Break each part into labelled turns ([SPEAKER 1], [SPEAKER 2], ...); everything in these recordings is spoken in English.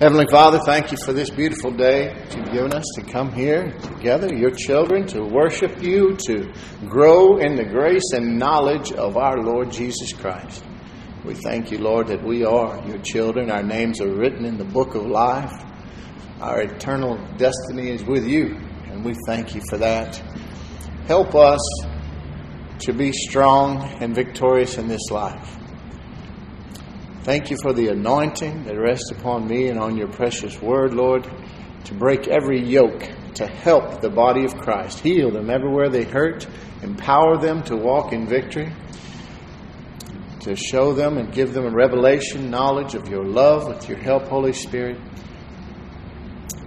[SPEAKER 1] Heavenly Father, thank you for this beautiful day that you've given us to come here together, your children, to worship you, to grow in the grace and knowledge of our Lord Jesus Christ. We thank you, Lord, that we are your children. Our names are written in the book of life. Our eternal destiny is with you, and we thank you for that. Help us to be strong and victorious in this life. Thank you for the anointing that rests upon me and on your precious word, Lord, to break every yoke, to help the body of Christ, heal them everywhere they hurt, empower them to walk in victory, to show them and give them a revelation, knowledge of your love with your help, Holy Spirit,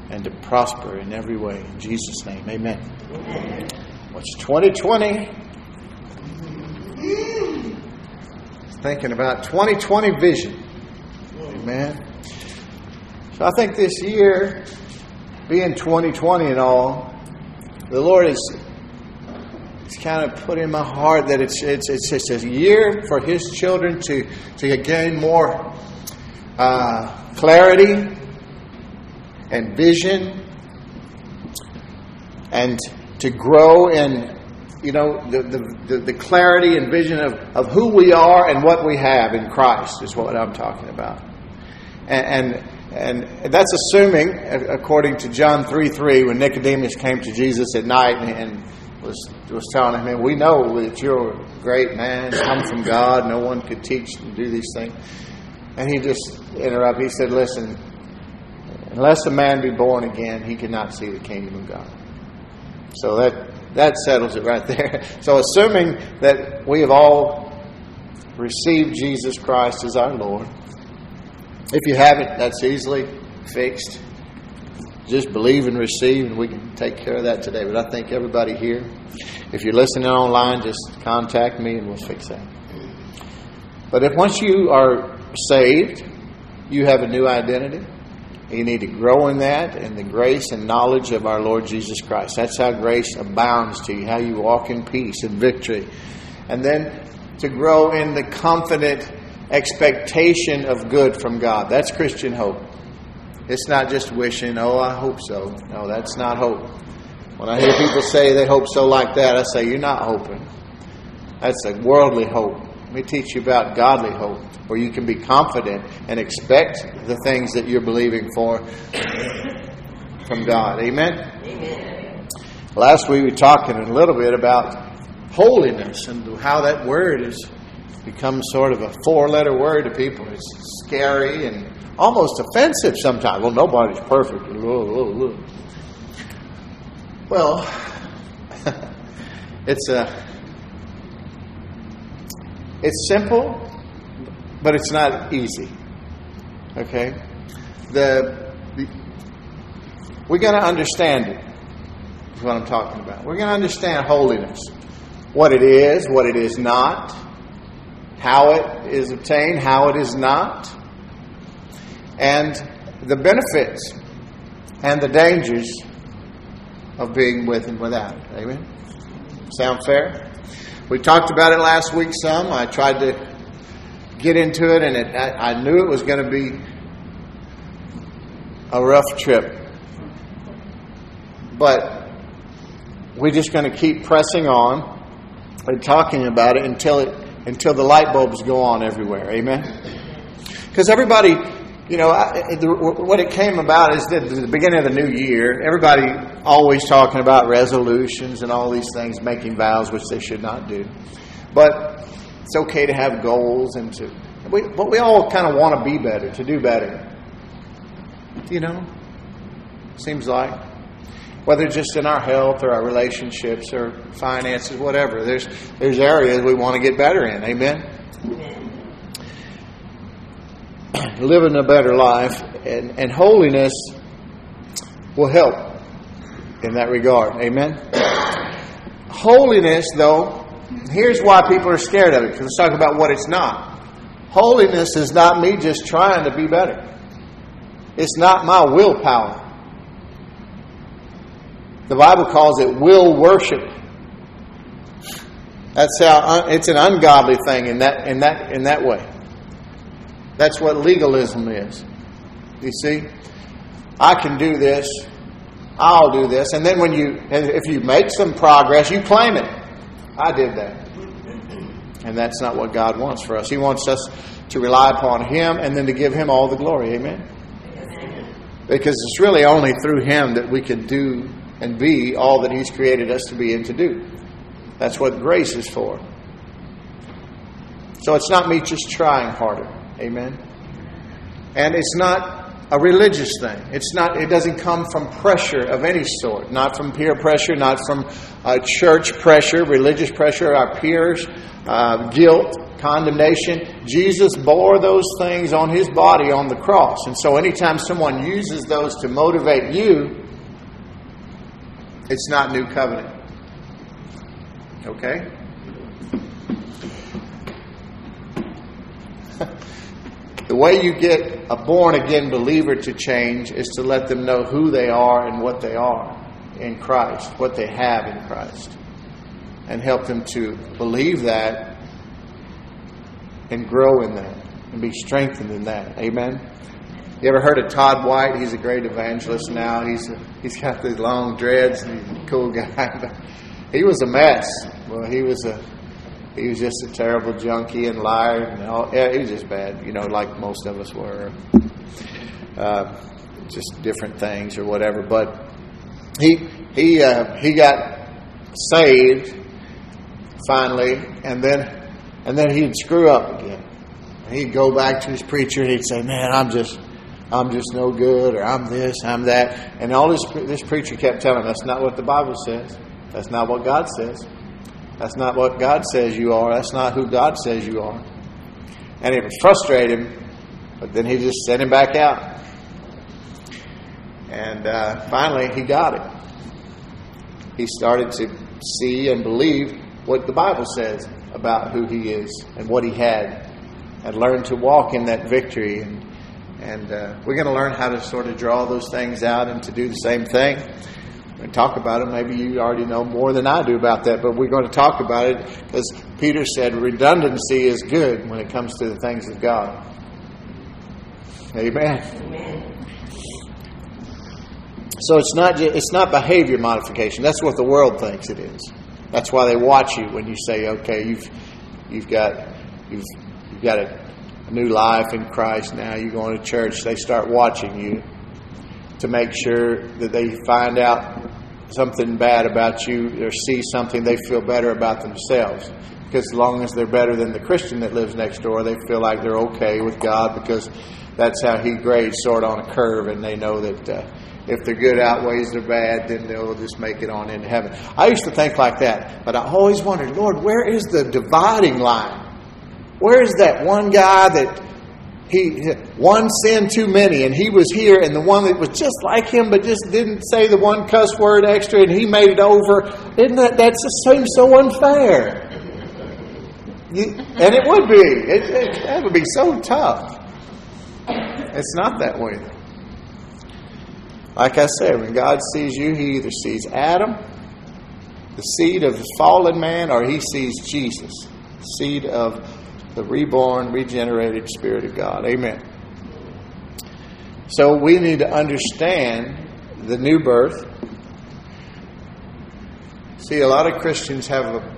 [SPEAKER 1] and to prosper in every way. In Jesus' name, amen. amen. What's 2020? Thinking about 2020 vision. Amen. So I think this year, being 2020 and all, the Lord is He's kind of put in my heart that it's it's it's just a year for His children to to gain more uh, clarity and vision, and to grow in you know, the, the, the, clarity and vision of, of who we are and what we have in Christ is what I'm talking about. And, and, and that's assuming, according to John 3 3, when Nicodemus came to Jesus at night and, and was, was telling him, We know that you're a great man, come from God, no one could teach and do these things. And he just interrupted. He said, Listen, unless a man be born again, he cannot see the kingdom of God. So that that settles it right there. So, assuming that we have all received Jesus Christ as our Lord, if you haven't, that's easily fixed. Just believe and receive, and we can take care of that today. But I think everybody here, if you're listening online, just contact me and we'll fix that. But if once you are saved, you have a new identity you need to grow in that and the grace and knowledge of our Lord Jesus Christ. That's how grace abounds to you, how you walk in peace and victory. And then to grow in the confident expectation of good from God. That's Christian hope. It's not just wishing, oh, I hope so. No, that's not hope. When I hear people say they hope so like that, I say, you're not hoping. That's a worldly hope. Let me teach you about godly hope, where you can be confident and expect the things that you're believing for from God. Amen? Amen. Last week we were talking a little bit about holiness and how that word has become sort of a four letter word to people. It's scary and almost offensive sometimes. Well, nobody's perfect. Well, it's a it's simple, but it's not easy. Okay? The, the we got to understand it. Is what I'm talking about. We're going to understand holiness. What it is, what it is not, how it is obtained, how it is not, and the benefits and the dangers of being with and without. Amen? Sound fair? We talked about it last week some. I tried to get into it, and it, I, I knew it was going to be a rough trip. But we're just going to keep pressing on and talking about it until it until the light bulbs go on everywhere. Amen. Because everybody you know, I, the, what it came about is that at the beginning of the new year, everybody always talking about resolutions and all these things, making vows, which they should not do. But it's okay to have goals and to, we, but we all kind of want to be better, to do better. You know, seems like whether just in our health or our relationships or finances, whatever. There's there's areas we want to get better in. Amen. Amen living a better life, and, and holiness will help in that regard. Amen? Holiness, though, here's why people are scared of it, let's talk about what it's not. Holiness is not me just trying to be better, it's not my willpower. The Bible calls it will worship. That's how uh, it's an ungodly thing in that in that in that way. That's what legalism is. You see? I can do this. I'll do this. And then when you, if you make some progress, you claim it. I did that. And that's not what God wants for us. He wants us to rely upon Him and then to give Him all the glory. Amen? Because it's really only through Him that we can do and be all that He's created us to be and to do. That's what grace is for. So it's not me just trying harder. Amen? And it's not a religious thing. It's not. It doesn't come from pressure of any sort. Not from peer pressure. Not from uh, church pressure, religious pressure, our peers, uh, guilt, condemnation. Jesus bore those things on his body on the cross, and so anytime someone uses those to motivate you, it's not new covenant. Okay. The way you get a born again believer to change is to let them know who they are and what they are in Christ, what they have in Christ, and help them to believe that and grow in that and be strengthened in that. Amen. You ever heard of Todd White? He's a great evangelist now. He's he's got these long dreads and he's a cool guy. But he was a mess. Well, he was a he was just a terrible junkie and liar and all. Yeah, he was just bad, you know, like most of us were. Uh, just different things or whatever. But he he uh, he got saved finally, and then and then he'd screw up again. He'd go back to his preacher and he'd say, "Man, I'm just." I'm just no good, or I'm this, I'm that, and all this this preacher kept telling him, that's not what the Bible says. That's not what God says. That's not what God says you are. That's not who God says you are. And it would frustrate him, but then he just sent him back out. And uh, finally, he got it. He started to see and believe what the Bible says about who he is and what he had, and learn to walk in that victory. And, and uh, we're going to learn how to sort of draw those things out and to do the same thing and talk about it. Maybe you already know more than I do about that, but we're going to talk about it because Peter said redundancy is good when it comes to the things of God. Amen. Amen. So it's not it's not behavior modification. That's what the world thinks it is. That's why they watch you when you say, "Okay, you've you've got you've you've got a, a new life in Christ now. You're going to church." They start watching you to make sure that they find out something bad about you or see something they feel better about themselves. Because as long as they're better than the Christian that lives next door, they feel like they're okay with God because that's how He grades sort of on a curve, and they know that uh, if their good outweighs their bad, then they'll just make it on into heaven. I used to think like that, but I always wondered, Lord, where is the dividing line? Where is that one guy that he one sin too many, and he was here, and the one that was just like him, but just didn't say the one cuss word extra, and he made it over. Isn't that that just seems so unfair? You, and it would be. It, it, that would be so tough. It's not that way. Like I said, when God sees you, He either sees Adam, the seed of the fallen man, or He sees Jesus, the seed of the reborn, regenerated Spirit of God. Amen. So we need to understand the new birth. See, a lot of Christians have a,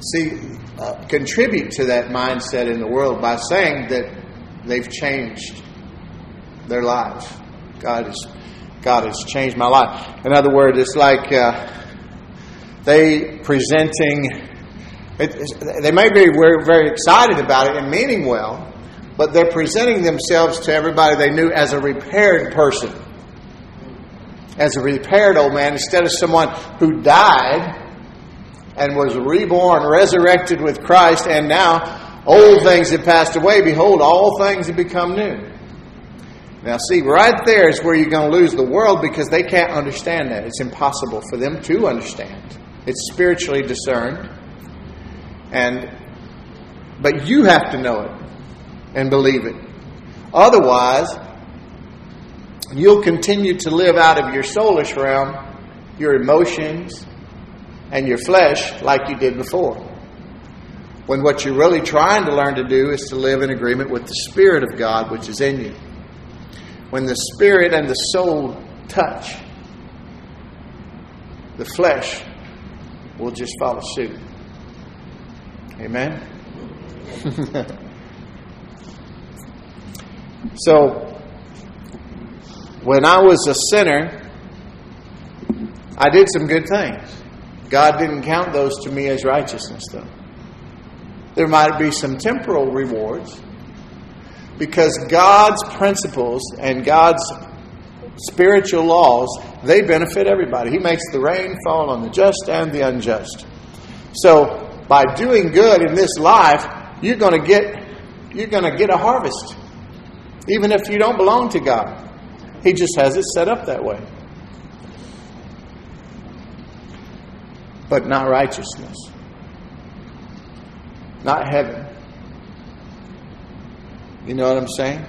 [SPEAKER 1] see uh, contribute to that mindset in the world by saying that they've changed their lives. God has God has changed my life. In other words, it's like uh, they presenting it, they may be very, very excited about it and meaning well, but they're presenting themselves to everybody they knew as a repaired person, as a repaired old man, instead of someone who died and was reborn, resurrected with Christ, and now old things have passed away. Behold, all things have become new. Now, see, right there is where you're going to lose the world because they can't understand that. It's impossible for them to understand. It's spiritually discerned. And but you have to know it and believe it. Otherwise, you'll continue to live out of your soulish realm, your emotions, and your flesh like you did before. When what you're really trying to learn to do is to live in agreement with the Spirit of God which is in you. when the spirit and the soul touch, the flesh will just follow suit. Amen? so, when I was a sinner, I did some good things. God didn't count those to me as righteousness, though. There might be some temporal rewards because God's principles and God's spiritual laws, they benefit everybody. He makes the rain fall on the just and the unjust. So, by doing good in this life, you're going to get you're going to get a harvest. Even if you don't belong to God. He just has it set up that way. But not righteousness. Not heaven. You know what I'm saying?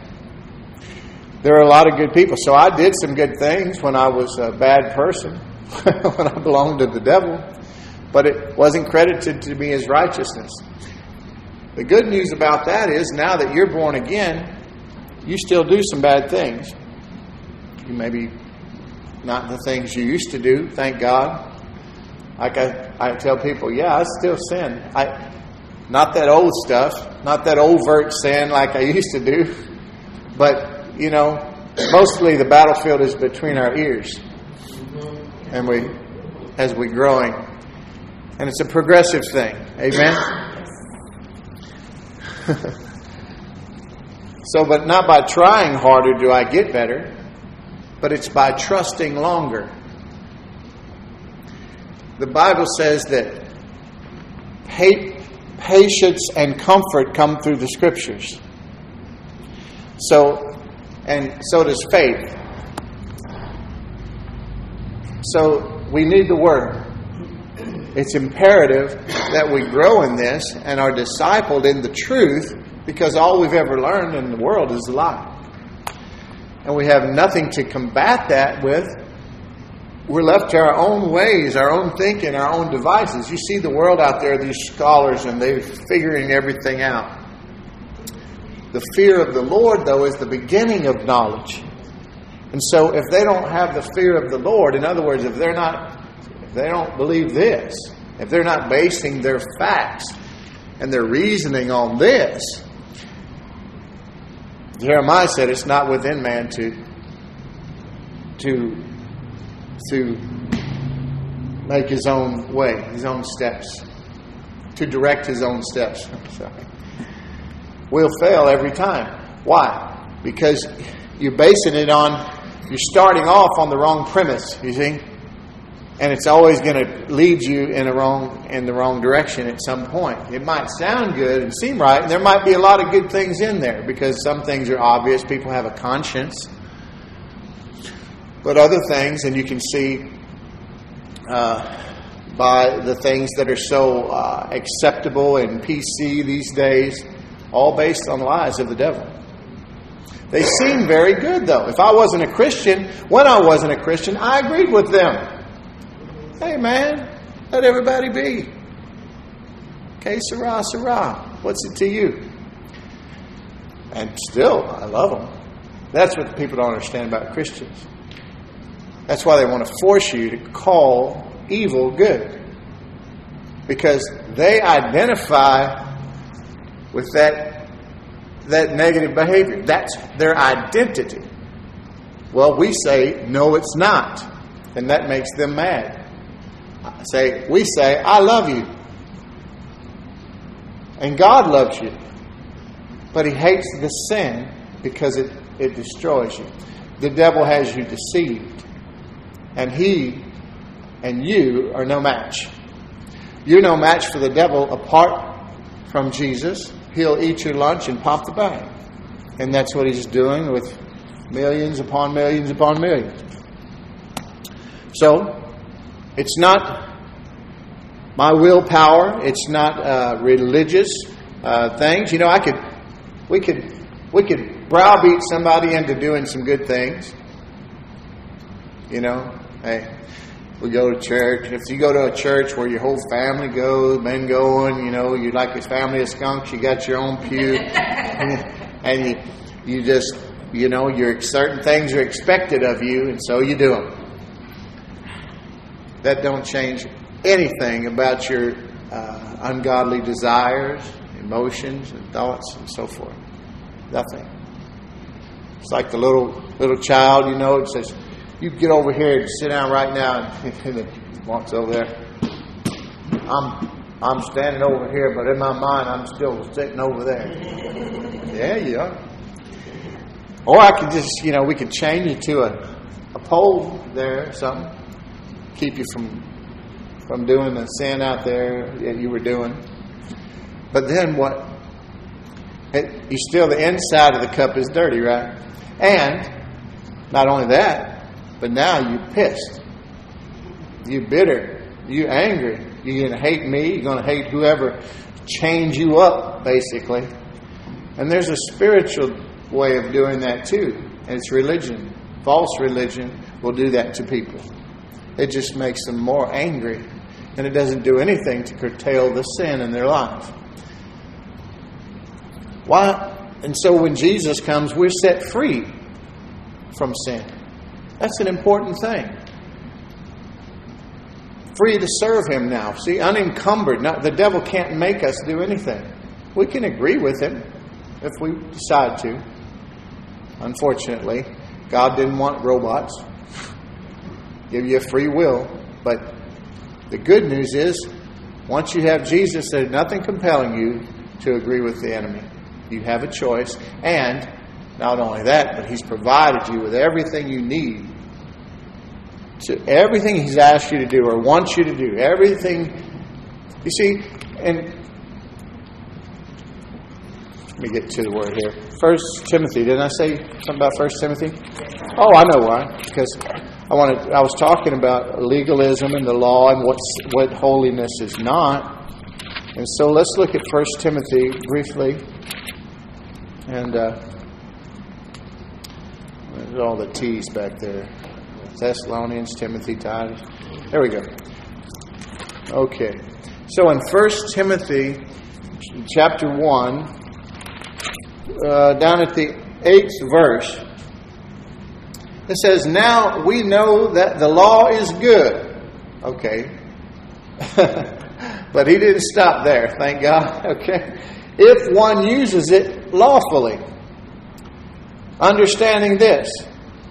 [SPEAKER 1] There are a lot of good people. So I did some good things when I was a bad person, when I belonged to the devil but it wasn't credited to me as righteousness. The good news about that is now that you're born again, you still do some bad things. You maybe not the things you used to do, thank God. Like I, I tell people, yeah, I still sin. I not that old stuff, not that overt sin like I used to do, but you know, mostly the battlefield is between our ears, and we, as we growing and it's a progressive thing. Amen? so, but not by trying harder do I get better, but it's by trusting longer. The Bible says that patience and comfort come through the Scriptures. So, and so does faith. So we need the Word. It's imperative that we grow in this and are discipled in the truth because all we've ever learned in the world is a lie. And we have nothing to combat that with. We're left to our own ways, our own thinking, our own devices. You see the world out there, these scholars, and they're figuring everything out. The fear of the Lord, though, is the beginning of knowledge. And so, if they don't have the fear of the Lord, in other words, if they're not they don't believe this, if they're not basing their facts and their reasoning on this, Jeremiah said it's not within man to to to make his own way, his own steps, to direct his own steps. We'll fail every time. Why? Because you're basing it on, you're starting off on the wrong premise, you see? And it's always going to lead you in the wrong in the wrong direction at some point. It might sound good and seem right, and there might be a lot of good things in there because some things are obvious. People have a conscience, but other things, and you can see uh, by the things that are so uh, acceptable and PC these days, all based on lies of the devil. They seem very good, though. If I wasn't a Christian, when I wasn't a Christian, I agreed with them. Hey, man, let everybody be. Que sera, sera. What's it to you? And still, I love them. That's what people don't understand about Christians. That's why they want to force you to call evil good. Because they identify with that, that negative behavior. That's their identity. Well, we say, no, it's not. And that makes them mad say, we say, I love you. And God loves you. But He hates the sin because it, it destroys you. The devil has you deceived. And he and you are no match. You're no match for the devil apart from Jesus. He'll eat your lunch and pop the bag. And that's what he's doing with millions upon millions upon millions. So, it's not my willpower. It's not uh, religious uh, things. You know, I could, we could, we could browbeat somebody into doing some good things. You know, hey, we go to church. If you go to a church where your whole family goes, men going, you know, you like a family of skunks, you got your own pew, and you, you just you know, you're, certain things are expected of you, and so you do them. That don't change anything about your uh, ungodly desires, emotions, and thoughts, and so forth. Nothing. It's like the little little child, you know, it says, "You get over here and sit down right now," and then walks over there. I'm I'm standing over here, but in my mind, I'm still sitting over there. yeah, you are. Or I could just, you know, we could change it to a, a pole there or something. Keep you from from doing the sin out there that you were doing. But then what? It, you still, the inside of the cup is dirty, right? And not only that, but now you're pissed. You're bitter. You're angry. You're to hate me. You're to hate whoever change you up, basically. And there's a spiritual way of doing that too. And it's religion. False religion will do that to people. It just makes them more angry. And it doesn't do anything to curtail the sin in their life. Why? And so when Jesus comes, we're set free from sin. That's an important thing. Free to serve Him now. See, unencumbered. Not, the devil can't make us do anything. We can agree with Him if we decide to. Unfortunately, God didn't want robots. Give you a free will. But the good news is, once you have Jesus, there's nothing compelling you to agree with the enemy. You have a choice. And not only that, but He's provided you with everything you need. To everything He's asked you to do or wants you to do. Everything. You see, and let me get to the word here. First Timothy. Didn't I say something about First Timothy? Oh, I know why. Because I wanted. I was talking about legalism and the law and what's what holiness is not. And so let's look at First Timothy briefly. And uh, there's all the T's back there Thessalonians, Timothy, Titus. There we go. Okay. So in 1 Timothy chapter 1, uh, down at the 8th verse, it says, Now we know that the law is good. Okay. but he didn't stop there, thank God. Okay. If one uses it lawfully. Understanding this,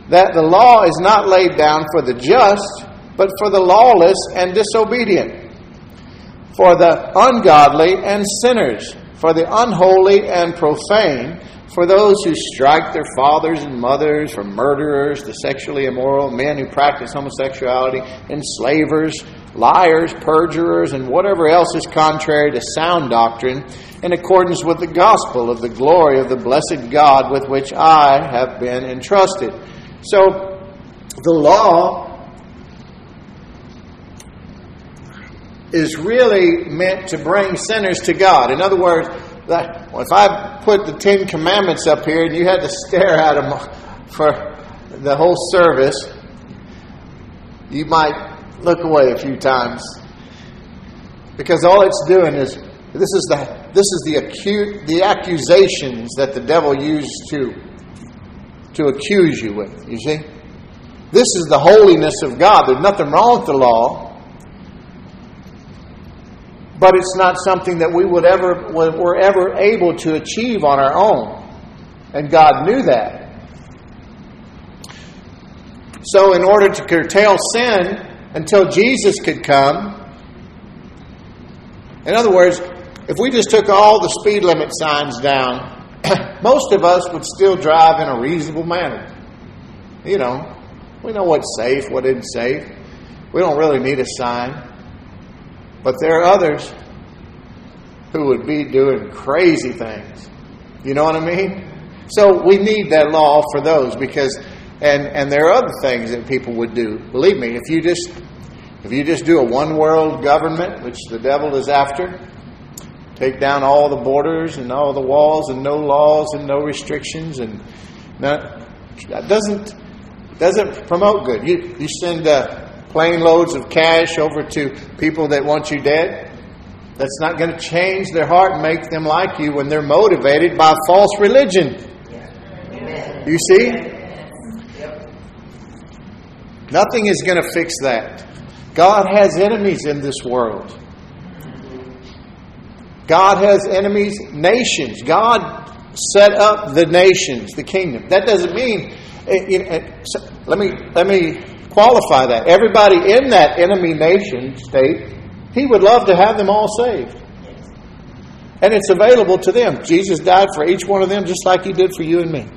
[SPEAKER 1] that the law is not laid down for the just, but for the lawless and disobedient, for the ungodly and sinners, for the unholy and profane, for those who strike their fathers and mothers, for murderers, the sexually immoral, men who practice homosexuality, enslavers, liars, perjurers, and whatever else is contrary to sound doctrine, in accordance with the gospel of the glory of the blessed God with which I have been entrusted. So, the law is really meant to bring sinners to God. In other words, that if I put the Ten Commandments up here and you had to stare at them for the whole service, you might look away a few times because all it's doing is this is the this is the acute the accusations that the devil used to to accuse you with. You see, this is the holiness of God. There's nothing wrong with the law but it's not something that we would ever were ever able to achieve on our own. And God knew that. So in order to curtail sin until Jesus could come, in other words, if we just took all the speed limit signs down, most of us would still drive in a reasonable manner. You know, we know what's safe, what isn't safe. We don't really need a sign. But there are others who would be doing crazy things. You know what I mean? So we need that law for those because and and there are other things that people would do. Believe me, if you just if you just do a one world government, which the devil is after, take down all the borders and all the walls and no laws and no restrictions and not, that doesn't doesn't promote good. You you send uh, plane loads of cash over to people that want you dead. That's not going to change their heart and make them like you when they're motivated by false religion. You see? Nothing is going to fix that. God has enemies in this world. God has enemies, nations. God set up the nations, the kingdom. That doesn't mean. You know, eh, let me let me qualify that. Everybody in that enemy nation state, He would love to have them all saved. And it's available to them. Jesus died for each one of them just like He did for you and me.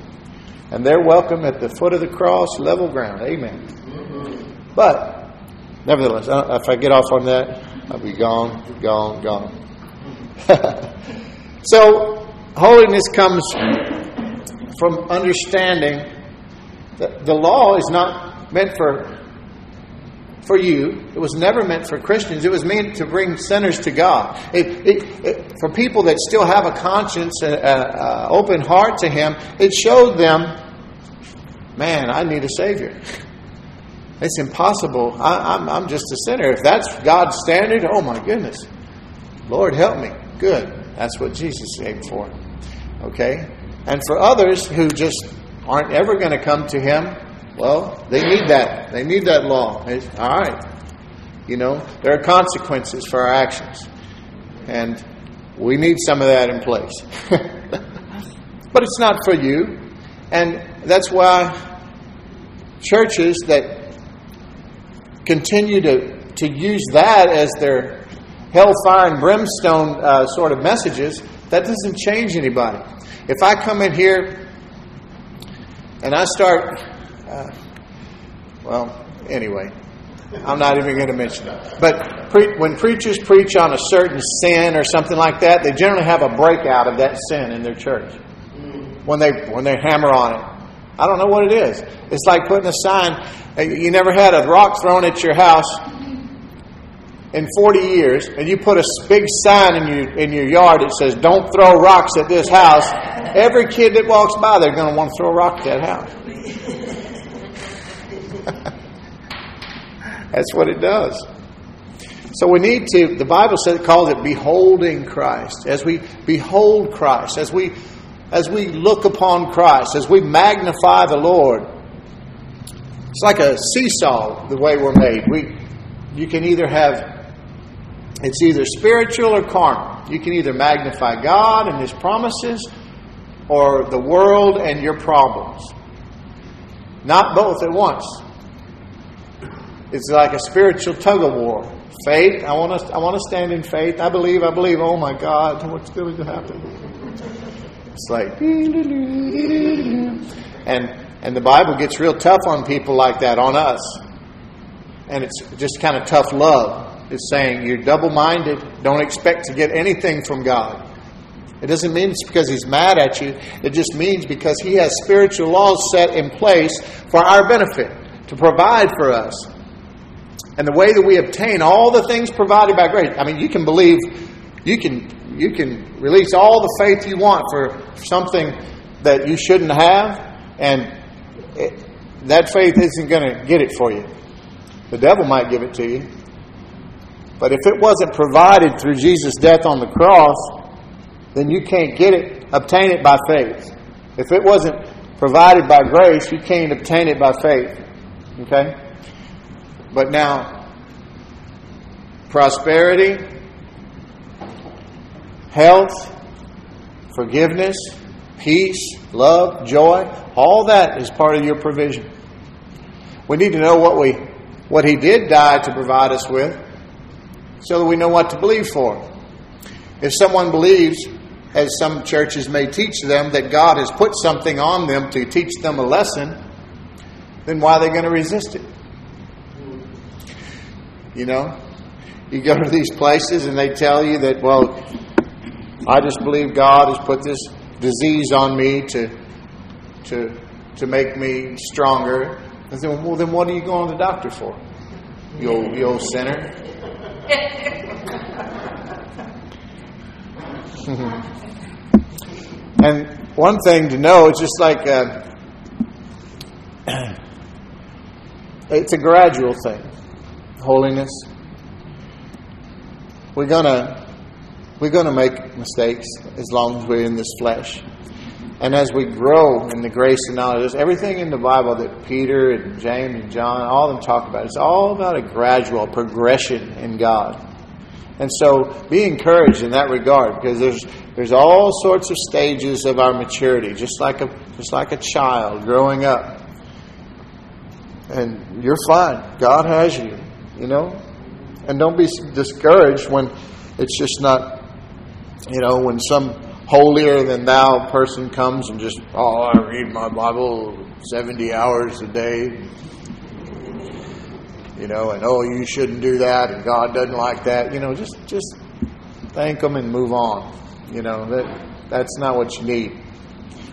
[SPEAKER 1] And they're welcome at the foot of the cross, level ground. Amen. But, nevertheless, uh, if I get off on that, I'll be gone, gone, gone. so, holiness comes from understanding that the law is not meant for for you. It was never meant for Christians. It was meant to bring sinners to God. It, it, it, for people that still have a conscience, an open heart to Him, it showed them, man, I need a Savior. It's impossible. I, I'm, I'm just a sinner. If that's God's standard, oh my goodness. Lord, help me. Good. That's what Jesus aimed for. Okay? And for others who just aren't ever going to come to Him, well, they need that. They need that law. It's, all right. You know, there are consequences for our actions. And we need some of that in place. but it's not for you. And that's why churches that continue to, to use that as their hellfire and brimstone uh, sort of messages, that doesn't change anybody. If I come in here and I start uh, well, anyway, I'm not even going to mention it. But pre- when preachers preach on a certain sin or something like that, they generally have a breakout of that sin in their church when they when they hammer on it. I don't know what it is. It's like putting a sign. Uh, you never had a rock thrown at your house in 40 years, and you put a big sign in your in your yard that says "Don't throw rocks at this house." Every kid that walks by, they're going to want to throw a rock at that house. That's what it does. So we need to, the Bible says, calls it beholding Christ. As we behold Christ, as we, as we look upon Christ, as we magnify the Lord, it's like a seesaw the way we're made. We, you can either have, it's either spiritual or carnal. You can either magnify God and His promises or the world and your problems. Not both at once. It's like a spiritual tug of war. Faith, I want to I want to stand in faith. I believe, I believe. Oh my God, what's going to happen? It's like and and the Bible gets real tough on people like that, on us. And it's just kind of tough love. It's saying you're double minded, don't expect to get anything from God. It doesn't mean it's because He's mad at you, it just means because He has spiritual laws set in place for our benefit, to provide for us and the way that we obtain all the things provided by grace. I mean, you can believe, you can you can release all the faith you want for something that you shouldn't have, and it, that faith isn't going to get it for you. The devil might give it to you. But if it wasn't provided through Jesus' death on the cross, then you can't get it, obtain it by faith. If it wasn't provided by grace, you can't obtain it by faith. Okay? But now, prosperity, health, forgiveness, peace, love, joy, all that is part of your provision. We need to know what we what he did die to provide us with so that we know what to believe for. If someone believes as some churches may teach them that God has put something on them to teach them a lesson, then why are they going to resist it? You know, you go to these places and they tell you that, well, I just believe God has put this disease on me to to to make me stronger. I said, well, then what are you going to the doctor for? You old, you old sinner. and one thing to know, it's just like a, uh, it's a gradual thing holiness. We're gonna we're gonna make mistakes as long as we're in this flesh. And as we grow in the grace and knowledge, everything in the Bible that Peter and James and John, all of them talk about, it's all about a gradual progression in God. And so be encouraged in that regard because there's there's all sorts of stages of our maturity, just like a just like a child growing up. And you're fine. God has you, you know. And don't be discouraged when it's just not, you know, when some holier than thou person comes and just, oh, I read my Bible 70 hours a day you know, and oh, you shouldn't do that, and God doesn't like that. You know, just just thank them and move on. You know that that's not what you need.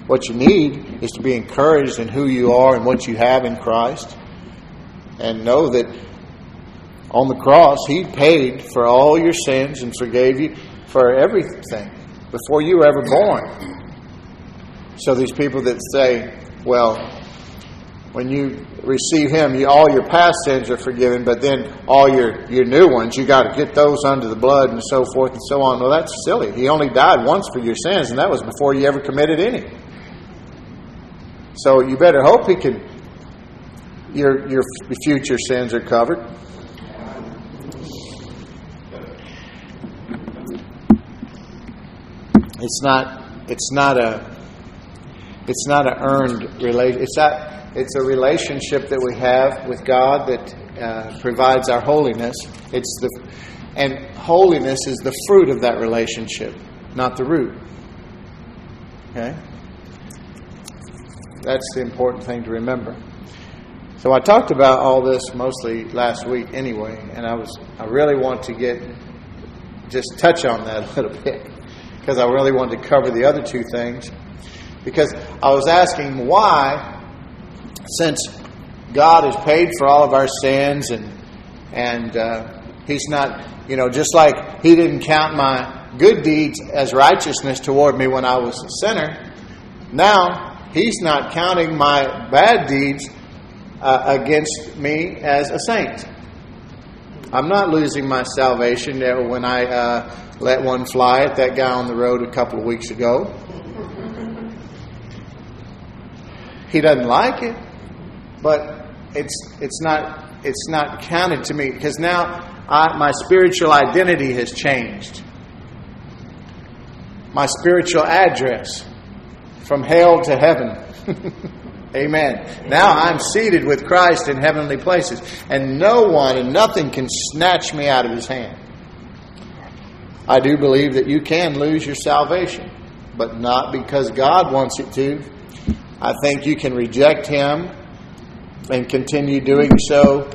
[SPEAKER 1] What you need is to be encouraged in who you are and what you have in Christ, and know that on the cross He paid for all your sins and forgave you for everything before you were ever born. So these people that say, well, when you receive Him, you, all your past sins are forgiven, but then all your, your new ones, you got to get those under the blood and so forth and so on. Well, that's silly. He only died once for your sins, and that was before you ever committed any. So you better hope He can. Your your future sins are covered. It's not. It's not a. It's not an earned relation. It's not it's a relationship that we have with God that uh, provides our holiness. It's the and holiness is the fruit of that relationship, not the root. Okay? That's the important thing to remember. So I talked about all this mostly last week anyway, and I was I really want to get just touch on that a little bit because I really wanted to cover the other two things because I was asking why since God has paid for all of our sins and and uh, He's not, you know, just like He didn't count my good deeds as righteousness toward me when I was a sinner. Now He's not counting my bad deeds uh, against me as a saint. I'm not losing my salvation when I uh, let one fly at that guy on the road a couple of weeks ago. He doesn't like it but it's it's not it's not counted to me because now I, my spiritual identity has changed. My spiritual address from hell to heaven. Amen. Now I'm seated with Christ in heavenly places, and no one and nothing can snatch me out of his hand. I do believe that you can lose your salvation, but not because God wants it to. I think you can reject him and continue doing so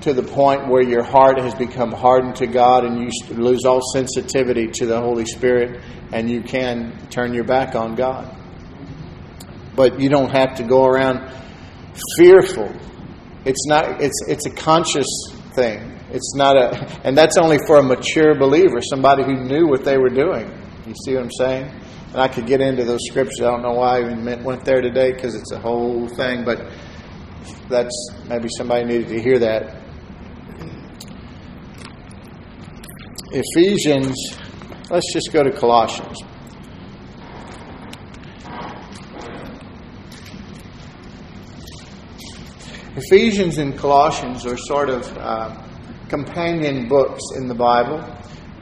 [SPEAKER 1] to the point where your heart has become hardened to God and you lose all sensitivity to the Holy Spirit and you can turn your back on God. But you don't have to go around fearful. It's not it's it's a conscious thing. It's not a and that's only for a mature believer, somebody who knew what they were doing. You see what I'm saying? And I could get into those scriptures. I don't know why I even went there today because it's a whole thing, but that's maybe somebody needed to hear that. Ephesians, let's just go to Colossians. Ephesians and Colossians are sort of uh, companion books in the Bible.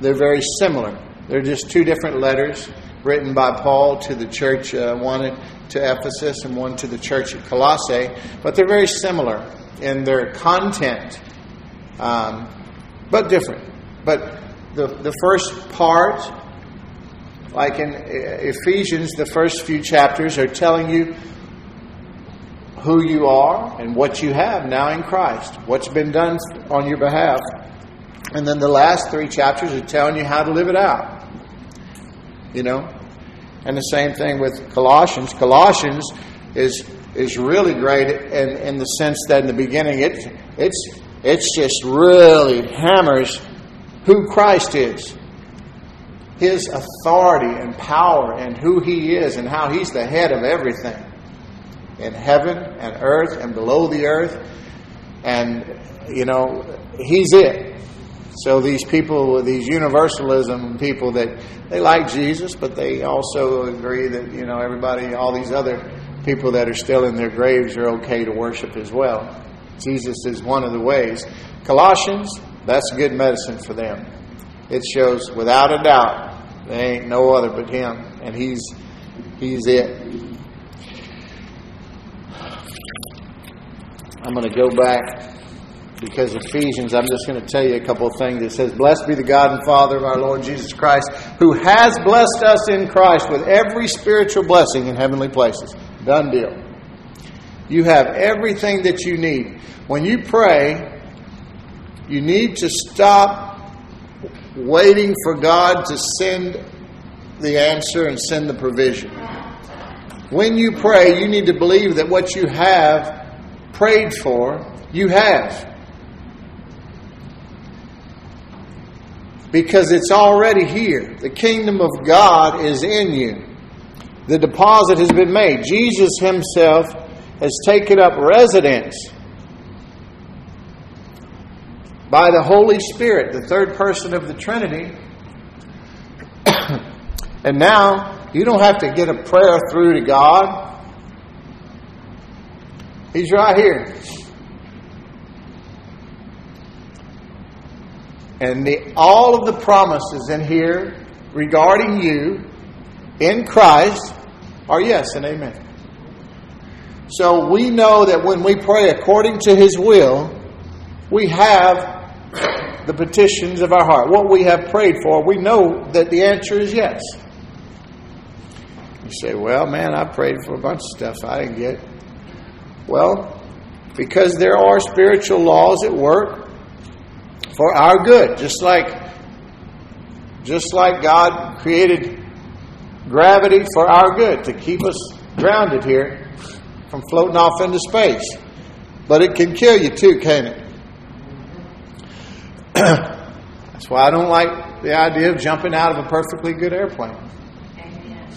[SPEAKER 1] They're very similar. They're just two different letters written by Paul to the church, uh, one to Ephesus and one to the church at Colossae, but they're very similar in their content, um, but different. But the, the first part, like in Ephesians, the first few chapters are telling you who you are and what you have now in Christ, what's been done on your behalf. And then the last three chapters are telling you how to live it out. You know? And the same thing with Colossians. Colossians is is really great in, in the sense that in the beginning it it's it's just really hammers who Christ is. His authority and power and who he is and how he's the head of everything. In heaven and earth and below the earth. And you know, he's it. So these people, these universalism people that they like Jesus, but they also agree that, you know, everybody, all these other people that are still in their graves are okay to worship as well. Jesus is one of the ways. Colossians, that's good medicine for them. It shows without a doubt there ain't no other but him, and he's he's it. I'm going to go back because Ephesians, I'm just going to tell you a couple of things. It says, Blessed be the God and Father of our Lord Jesus Christ, who has blessed us in Christ with every spiritual blessing in heavenly places. Done deal. You have everything that you need. When you pray, you need to stop waiting for God to send the answer and send the provision. When you pray, you need to believe that what you have prayed for, you have. Because it's already here. The kingdom of God is in you. The deposit has been made. Jesus himself has taken up residence by the Holy Spirit, the third person of the Trinity. and now you don't have to get a prayer through to God. He's right here. And the, all of the promises in here regarding you in Christ are yes and amen. So we know that when we pray according to His will, we have the petitions of our heart, what we have prayed for, we know that the answer is yes. You say, well, man, I prayed for a bunch of stuff I didn't get. Well, because there are spiritual laws at work for our good, just like just like God created gravity for our good to keep us grounded here from floating off into space. But it can kill you too, can't it? That's why I don't like the idea of jumping out of a perfectly good airplane.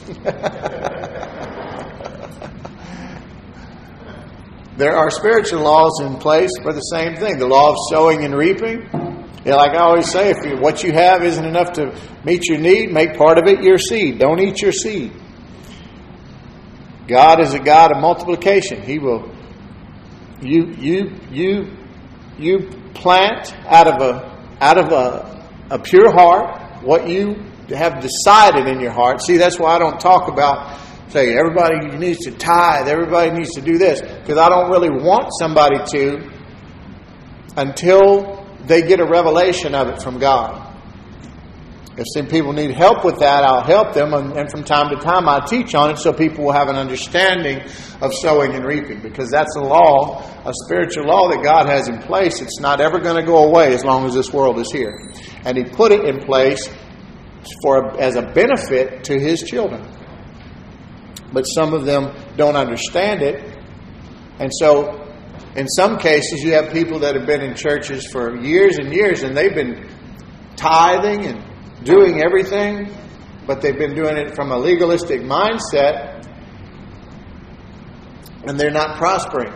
[SPEAKER 1] there are spiritual laws in place for the same thing the law of sowing and reaping. Yeah, like I always say, if you, what you have isn't enough to meet your need, make part of it your seed. Don't eat your seed. God is a God of multiplication. He will you you you you plant out of a out of a, a pure heart what you have decided in your heart. See, that's why I don't talk about say everybody needs to tithe, everybody needs to do this, because I don't really want somebody to until they get a revelation of it from God. If some people need help with that, I'll help them, and, and, from time to time I teach on it so people will have an understanding of sowing and reaping, because that's a law, a spiritual law that God has in place. It's not ever going to go away as long as this world is here, and He put it in place for as a benefit to His children. But some of them don't understand it, and so in some cases you have people that have been in churches for years and years, and they've been tithing and doing everything, but they've been doing it from a legalistic mindset, and they're not prospering.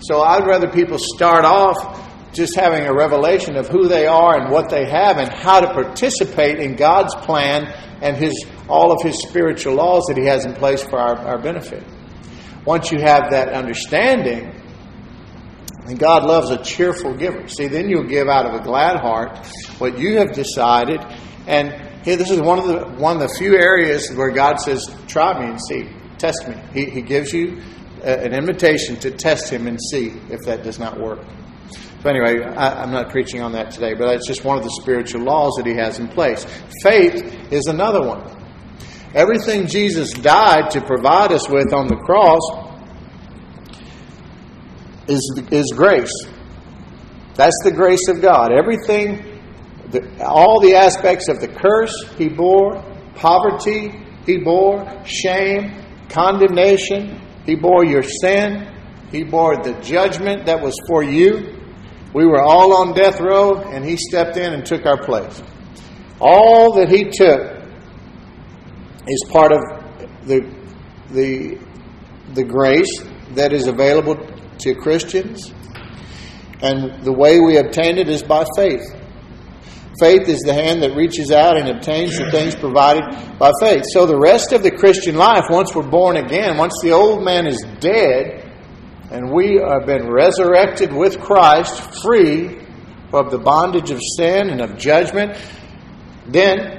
[SPEAKER 1] So I'd rather people start off just having a revelation of who they are and what they have and how to participate in God's plan and his all of his spiritual laws that he has in place for our, our benefit. Once you have that understanding, and God loves a cheerful giver. See, then you'll give out of a glad heart what you have decided. And here, this is one of the one of the few areas where God says, "Try me and see, test me." He, he gives you a, an invitation to test Him and see if that does not work. So anyway, I, I'm not preaching on that today, but it's just one of the spiritual laws that He has in place. Faith is another one. Everything Jesus died to provide us with on the cross is, is grace. That's the grace of God. Everything, the, all the aspects of the curse he bore, poverty he bore, shame, condemnation, he bore your sin, he bore the judgment that was for you. We were all on death row, and he stepped in and took our place. All that he took is part of the, the, the grace that is available to Christians. And the way we obtain it is by faith. Faith is the hand that reaches out and obtains the things provided by faith. So the rest of the Christian life, once we're born again, once the old man is dead, and we have been resurrected with Christ, free of the bondage of sin and of judgment, then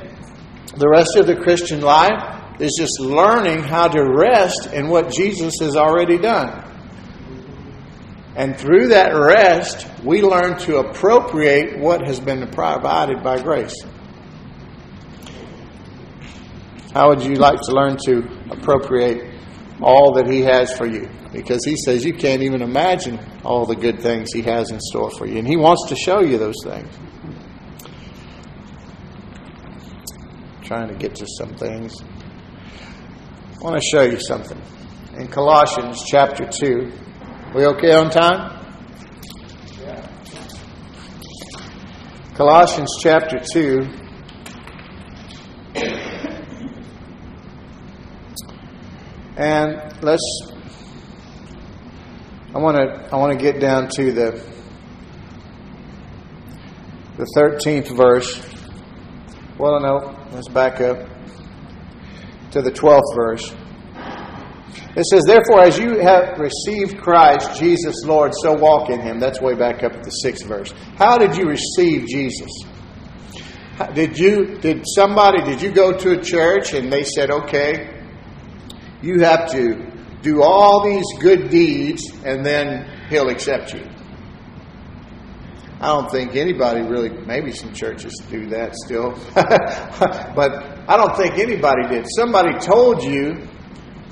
[SPEAKER 1] the rest of the Christian life is just learning how to rest in what Jesus has already done. And through that rest, we learn to appropriate what has been provided by grace. How would you like to learn to appropriate all that He has for you? Because He says you can't even imagine all the good things He has in store for you. And He wants to show you those things. Trying to get to some things. I want to show you something. In Colossians chapter 2, we okay on time? Yeah. Colossians chapter 2. And let's I want to I want to get down to the the 13th verse. Well, no, let's back up to the 12th verse. It says, Therefore, as you have received Christ, Jesus Lord, so walk in him. That's way back up at the sixth verse. How did you receive Jesus? Did you did somebody did you go to a church and they said, Okay, you have to do all these good deeds and then he'll accept you? I don't think anybody really, maybe some churches do that still, but I don't think anybody did. Somebody told you,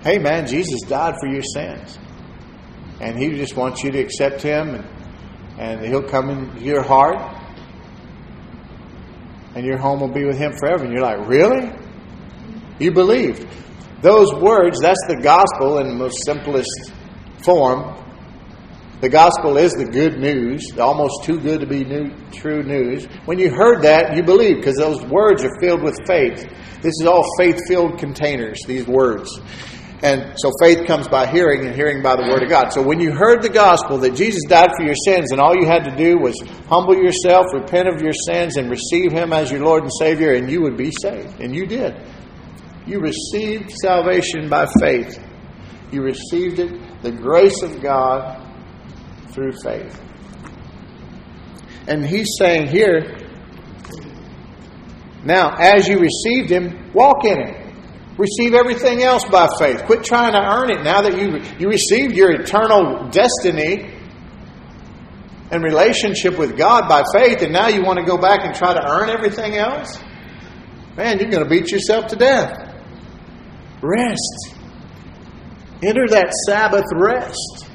[SPEAKER 1] hey man, Jesus died for your sins. And he just wants you to accept him and, and he'll come into your heart and your home will be with him forever. And you're like, really? You believed. Those words, that's the gospel in the most simplest form. The gospel is the good news, almost too good to be new, true news. When you heard that, you believe because those words are filled with faith. This is all faith filled containers, these words. And so faith comes by hearing and hearing by the word of God. So when you heard the gospel that Jesus died for your sins and all you had to do was humble yourself, repent of your sins, and receive him as your Lord and Savior, and you would be saved. And you did. You received salvation by faith. You received it, the grace of God through faith. And he's saying here, now, as you received him, walk in it. Receive everything else by faith. Quit trying to earn it now that you, you received your eternal destiny and relationship with God by faith, and now you want to go back and try to earn everything else? Man, you're going to beat yourself to death. Rest. Enter that Sabbath rest.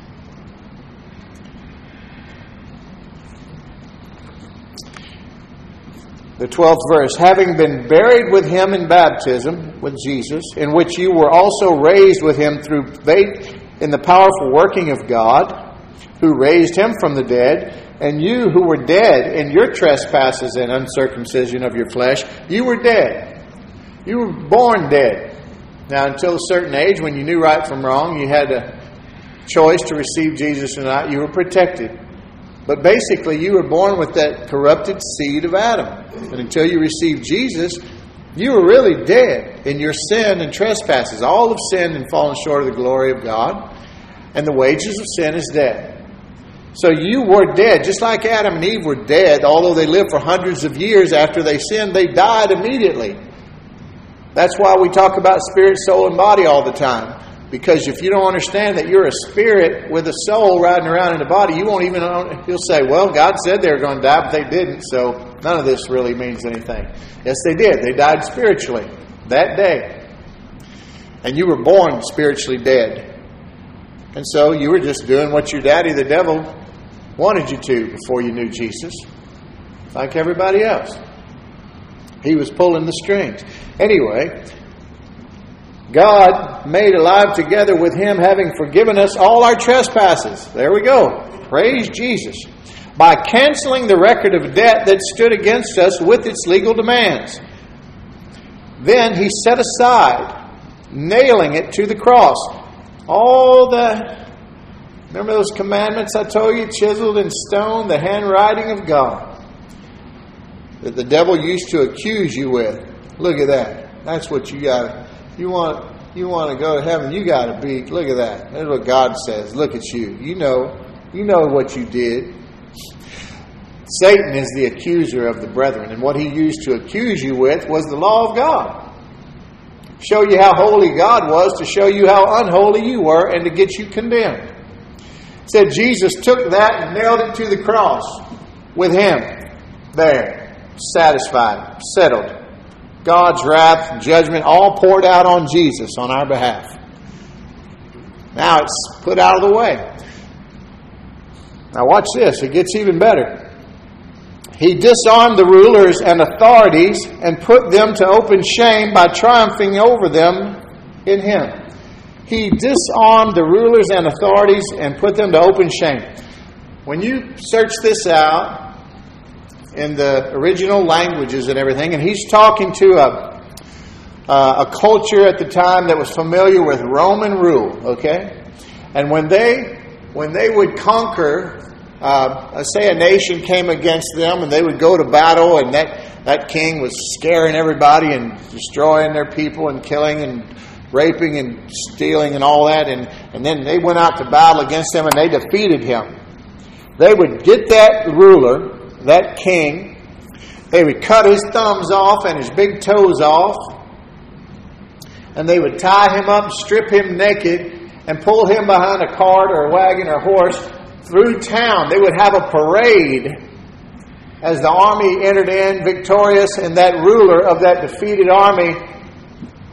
[SPEAKER 1] The 12th verse, having been buried with him in baptism with Jesus, in which you were also raised with him through faith in the powerful working of God, who raised him from the dead, and you who were dead in your trespasses and uncircumcision of your flesh, you were dead. You were born dead. Now, until a certain age, when you knew right from wrong, you had a choice to receive Jesus or not, you were protected. But basically, you were born with that corrupted seed of Adam. And until you received Jesus, you were really dead in your sin and trespasses. All have sinned and fallen short of the glory of God. And the wages of sin is death. So you were dead, just like Adam and Eve were dead, although they lived for hundreds of years after they sinned, they died immediately. That's why we talk about spirit, soul, and body all the time. Because if you don't understand that you're a spirit with a soul riding around in a body, you won't even, you'll say, well, God said they were going to die, but they didn't, so none of this really means anything. Yes, they did. They died spiritually that day. And you were born spiritually dead. And so you were just doing what your daddy, the devil, wanted you to before you knew Jesus, like everybody else. He was pulling the strings. Anyway, God made alive together with him, having forgiven us all our trespasses. There we go. Praise Jesus. By canceling the record of debt that stood against us with its legal demands. Then he set aside, nailing it to the cross. All the Remember those commandments I told you, chiseled in stone, the handwriting of God that the devil used to accuse you with. Look at that. That's what you got. You want you want to go to heaven. You got to be. Look at that. That's what God says. Look at you. You know. You know what you did. Satan is the accuser of the brethren, and what he used to accuse you with was the law of God. Show you how holy God was, to show you how unholy you were, and to get you condemned. Said Jesus took that and nailed it to the cross with him there, satisfied, settled. God's wrath, judgment, all poured out on Jesus on our behalf. Now it's put out of the way. Now watch this, it gets even better. He disarmed the rulers and authorities and put them to open shame by triumphing over them in Him. He disarmed the rulers and authorities and put them to open shame. When you search this out in the original languages and everything, and he's talking to a, uh, a culture at the time that was familiar with Roman rule, okay? And when they when they would conquer uh, say a nation came against them and they would go to battle and that, that king was scaring everybody and destroying their people and killing and raping and stealing and all that and, and then they went out to battle against him and they defeated him they would get that ruler that king they would cut his thumbs off and his big toes off and they would tie him up strip him naked and pull him behind a cart or a wagon or a horse through town. They would have a parade as the army entered in victorious, and that ruler of that defeated army,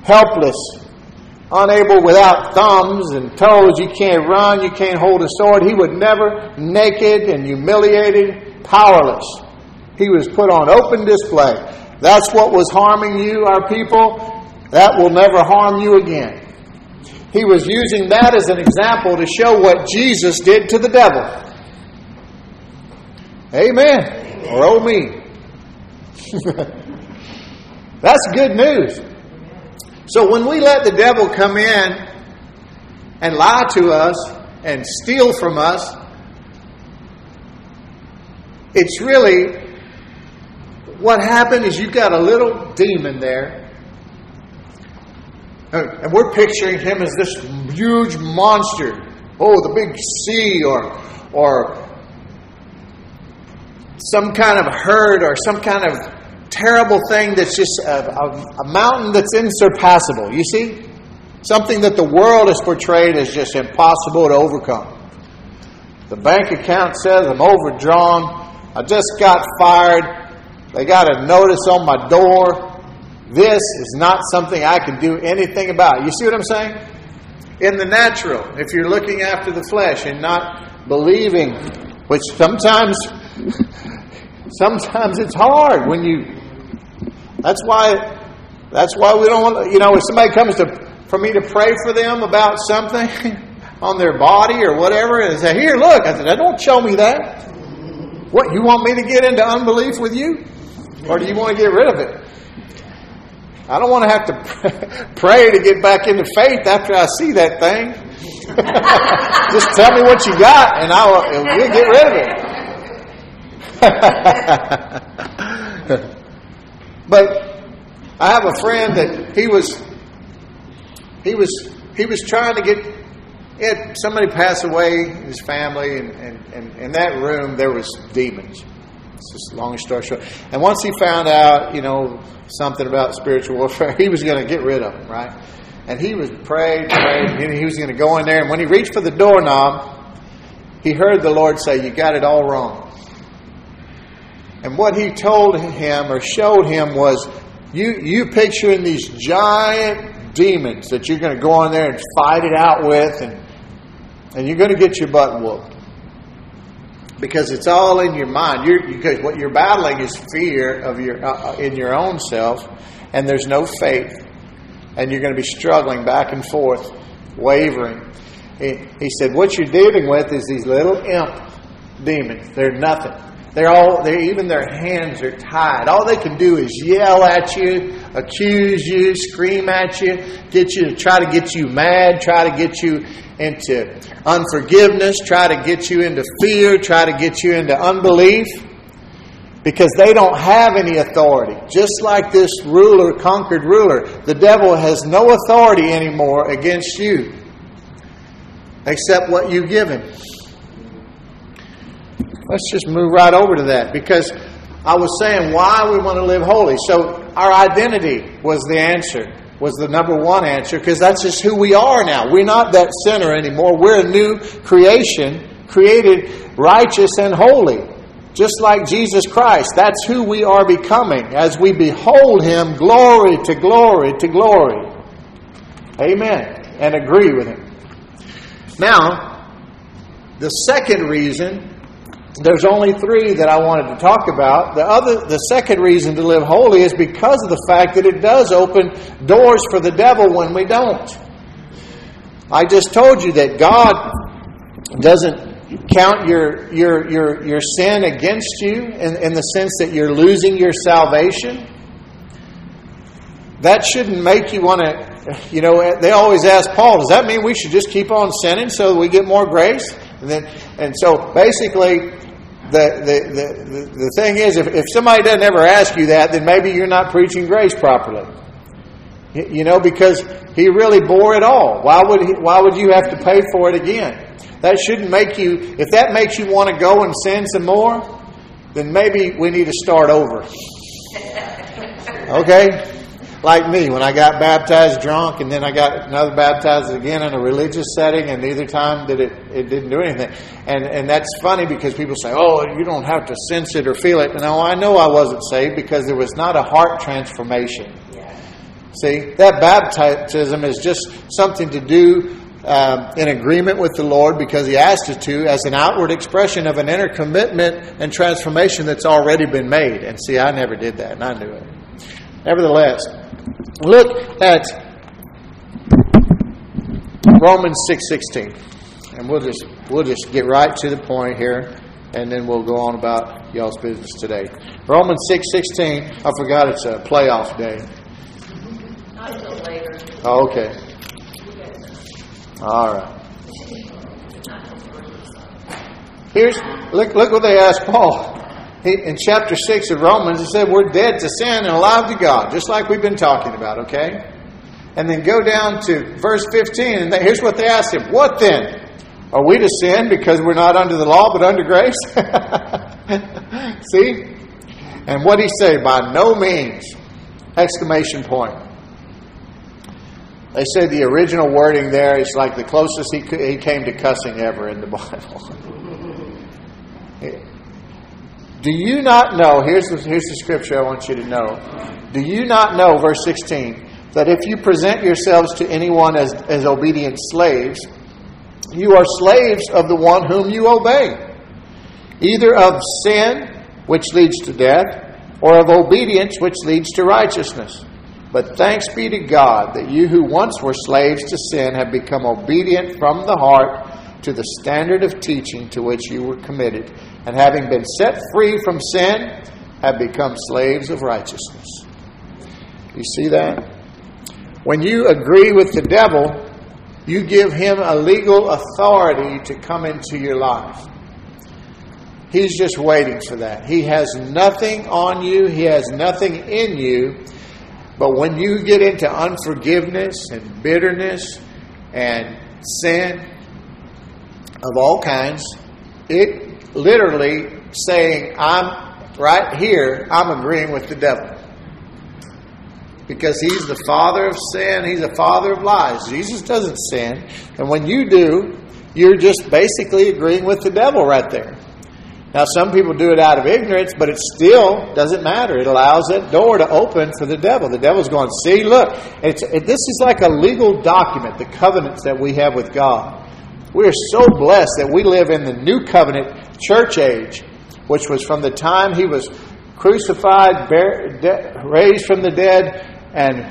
[SPEAKER 1] helpless, unable without thumbs and toes, you can't run, you can't hold a sword. He would never, naked and humiliated, powerless. He was put on open display. That's what was harming you, our people. That will never harm you again. He was using that as an example to show what Jesus did to the devil. Amen. Or oh me. That's good news. So when we let the devil come in and lie to us and steal from us, it's really what happened is you've got a little demon there uh, and we're picturing him as this huge monster. Oh, the big sea, or, or some kind of herd, or some kind of terrible thing that's just a, a, a mountain that's insurpassable. You see? Something that the world has portrayed as just impossible to overcome. The bank account says I'm overdrawn. I just got fired. They got a notice on my door. This is not something I can do anything about. You see what I'm saying? In the natural, if you're looking after the flesh and not believing, which sometimes sometimes it's hard when you that's why that's why we don't want you know if somebody comes to for me to pray for them about something on their body or whatever and say here look i said don't show me that what you want me to get into unbelief with you or do you want to get rid of it I don't want to have to pray to get back into faith after I see that thing. Just tell me what you got, and I'll we'll get rid of it. but I have a friend that he was he was he was trying to get it. Somebody passed away, in his family, and, and, and in that room there was demons. It's just long story short. And once he found out, you know, something about spiritual warfare, he was going to get rid of them, right? And he was prayed, prayed, he was going to go in there. And when he reached for the doorknob, he heard the Lord say, You got it all wrong. And what he told him or showed him was, You, you picturing these giant demons that you're going to go in there and fight it out with, and, and you're going to get your butt whooped because it's all in your mind. You're, because what you're battling is fear of your uh, uh, in your own self, and there's no faith, and you're going to be struggling back and forth, wavering. He, he said, "What you're dealing with is these little imp demons. They're nothing. They're all. they're, even their hands are tied. All they can do is yell at you accuse you, scream at you, get you to try to get you mad, try to get you into unforgiveness, try to get you into fear, try to get you into unbelief because they don't have any authority. Just like this ruler, conquered ruler, the devil has no authority anymore against you except what you give him. Let's just move right over to that because I was saying why we want to live holy. So, our identity was the answer, was the number one answer because that's just who we are now. We're not that sinner anymore. We're a new creation, created righteous and holy just like Jesus Christ. That's who we are becoming as we behold Him glory to glory to glory. Amen. And agree with Him. Now, the second reason, there's only three that I wanted to talk about. The other, the second reason to live holy is because of the fact that it does open doors for the devil when we don't. I just told you that God doesn't count your, your, your, your sin against you in, in the sense that you're losing your salvation. That shouldn't make you want to, you know, they always ask Paul, does that mean we should just keep on sinning so we get more grace? And, then, and so basically, the, the, the, the thing is, if, if somebody doesn't ever ask you that, then maybe you're not preaching grace properly. You know, because he really bore it all. Why would, he, why would you have to pay for it again? That shouldn't make you, if that makes you want to go and sin some more, then maybe we need to start over. Okay? Like me, when I got baptized drunk and then I got another baptized again in a religious setting, and neither time did it, it didn't do anything. And, and that's funny because people say, oh, you don't have to sense it or feel it. No, I know I wasn't saved because there was not a heart transformation. See, that baptism is just something to do um, in agreement with the Lord because He asked us to, as an outward expression of an inner commitment and transformation that's already been made. And see, I never did that, and I knew it. Nevertheless, look at Romans six sixteen, and we'll just we'll just get right to the point here, and then we'll go on about y'all's business today. Romans six sixteen. I forgot it's a playoff day. Oh, okay. All right. Here's look look what they asked Paul. In chapter 6 of Romans, he said, We're dead to sin and alive to God, just like we've been talking about, okay? And then go down to verse 15, and here's what they asked him What then? Are we to sin because we're not under the law but under grace? See? And what he say? By no means! Exclamation point. They say the original wording there is like the closest he, he came to cussing ever in the Bible. Do you not know? Here's the, here's the scripture I want you to know. Do you not know, verse 16, that if you present yourselves to anyone as, as obedient slaves, you are slaves of the one whom you obey, either of sin, which leads to death, or of obedience, which leads to righteousness. But thanks be to God that you who once were slaves to sin have become obedient from the heart to the standard of teaching to which you were committed, and having been set free from sin, have become slaves of righteousness. You see that? When you agree with the devil, you give him a legal authority to come into your life. He's just waiting for that. He has nothing on you, he has nothing in you but when you get into unforgiveness and bitterness and sin of all kinds, it literally saying, I'm right here, I'm agreeing with the devil. Because he's the father of sin, he's the father of lies. Jesus doesn't sin. And when you do, you're just basically agreeing with the devil right there. Now, some people do it out of ignorance, but it still doesn't matter. It allows that door to open for the devil. The devil's going, see, look, it, this is like a legal document, the covenants that we have with God. We are so blessed that we live in the new covenant church age, which was from the time he was crucified, bear, de- raised from the dead, and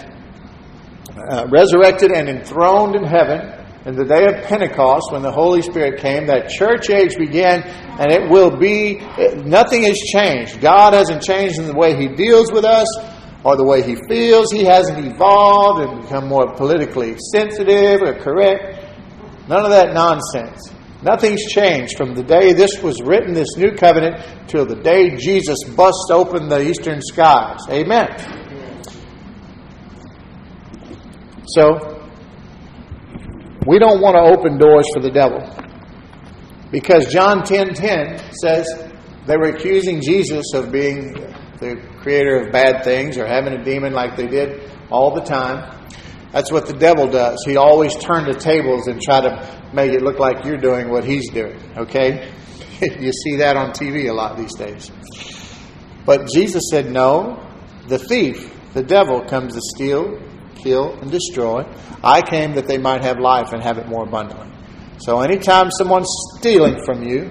[SPEAKER 1] uh, resurrected and enthroned in heaven in the day of Pentecost, when the Holy Spirit came, that church age began, and it will be, nothing has changed. God hasn't changed in the way He deals with us. or the way he feels. He hasn't evolved and become more politically sensitive or correct. None of that nonsense. Nothing's changed from the day this was written, this new covenant, till the day Jesus busts open the eastern skies. Amen. So, we don't want to open doors for the devil. Because John 10:10 10, 10 says they were accusing Jesus of being the creator of bad things or having a demon like they did all the time. That's what the devil does. He always turns the tables and try to make it look like you're doing what he's doing. Okay? you see that on TV a lot these days. But Jesus said, No, the thief, the devil, comes to steal, kill, and destroy. I came that they might have life and have it more abundantly. So anytime someone's stealing from you,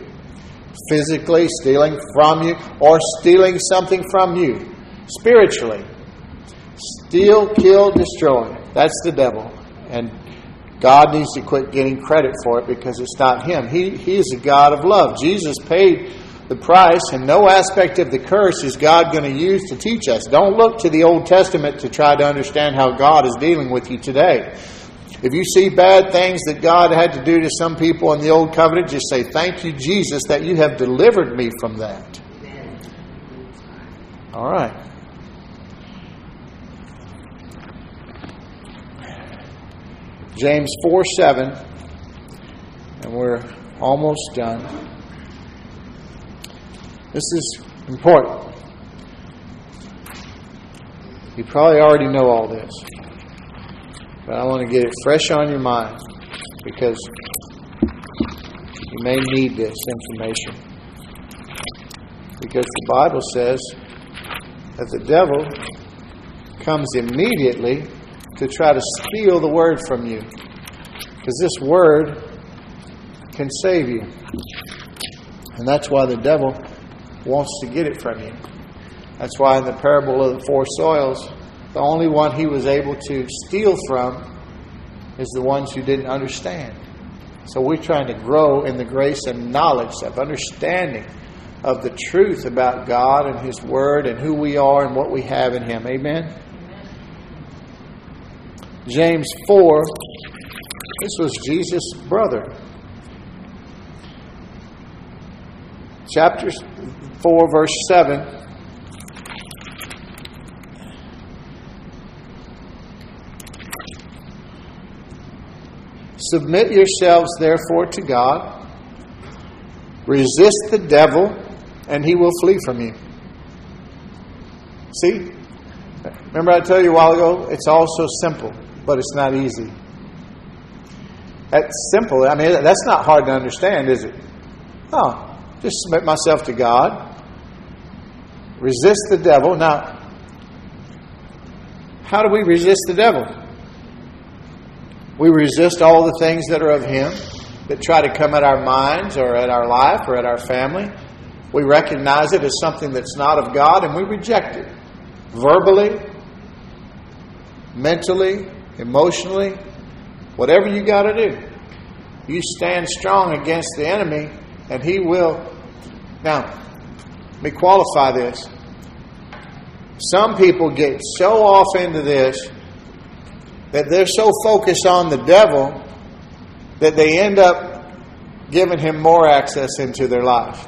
[SPEAKER 1] physically stealing from you, or stealing something from you, spiritually, steal, kill, destroy. That's the devil. And God needs to quit getting credit for it because it's not Him. He, he is a God of love. Jesus paid the price, and no aspect of the curse is God going to use to teach us. Don't look to the Old Testament to try to understand how God is dealing with you today. If you see bad things that God had to do to some people in the Old Covenant, just say, Thank you, Jesus, that you have delivered me from that. All right. James 4 7, and we're almost done. This is important. You probably already know all this, but I want to get it fresh on your mind because you may need this information. Because the Bible says that the devil comes immediately to try to steal the word from you. Because this word can save you. And that's why the devil wants to get it from you. That's why in the parable of the four soils, the only one he was able to steal from is the ones who didn't understand. So we're trying to grow in the grace and knowledge of understanding of the truth about God and His Word and who we are and what we have in Him. Amen? James 4, this was Jesus' brother. Chapter 4, verse 7. Submit yourselves, therefore, to God. Resist the devil, and he will flee from you. See? Remember, I told you a while ago, it's all so simple but it's not easy. That's simple. I mean, that's not hard to understand, is it? Oh, just submit myself to God. Resist the devil. Now, how do we resist the devil? We resist all the things that are of Him that try to come at our minds or at our life or at our family. We recognize it as something that's not of God and we reject it verbally, mentally, emotionally, whatever you got to do. You stand strong against the enemy, and he will. Now, let me qualify this. Some people get so off into this that they're so focused on the devil that they end up giving him more access into their life.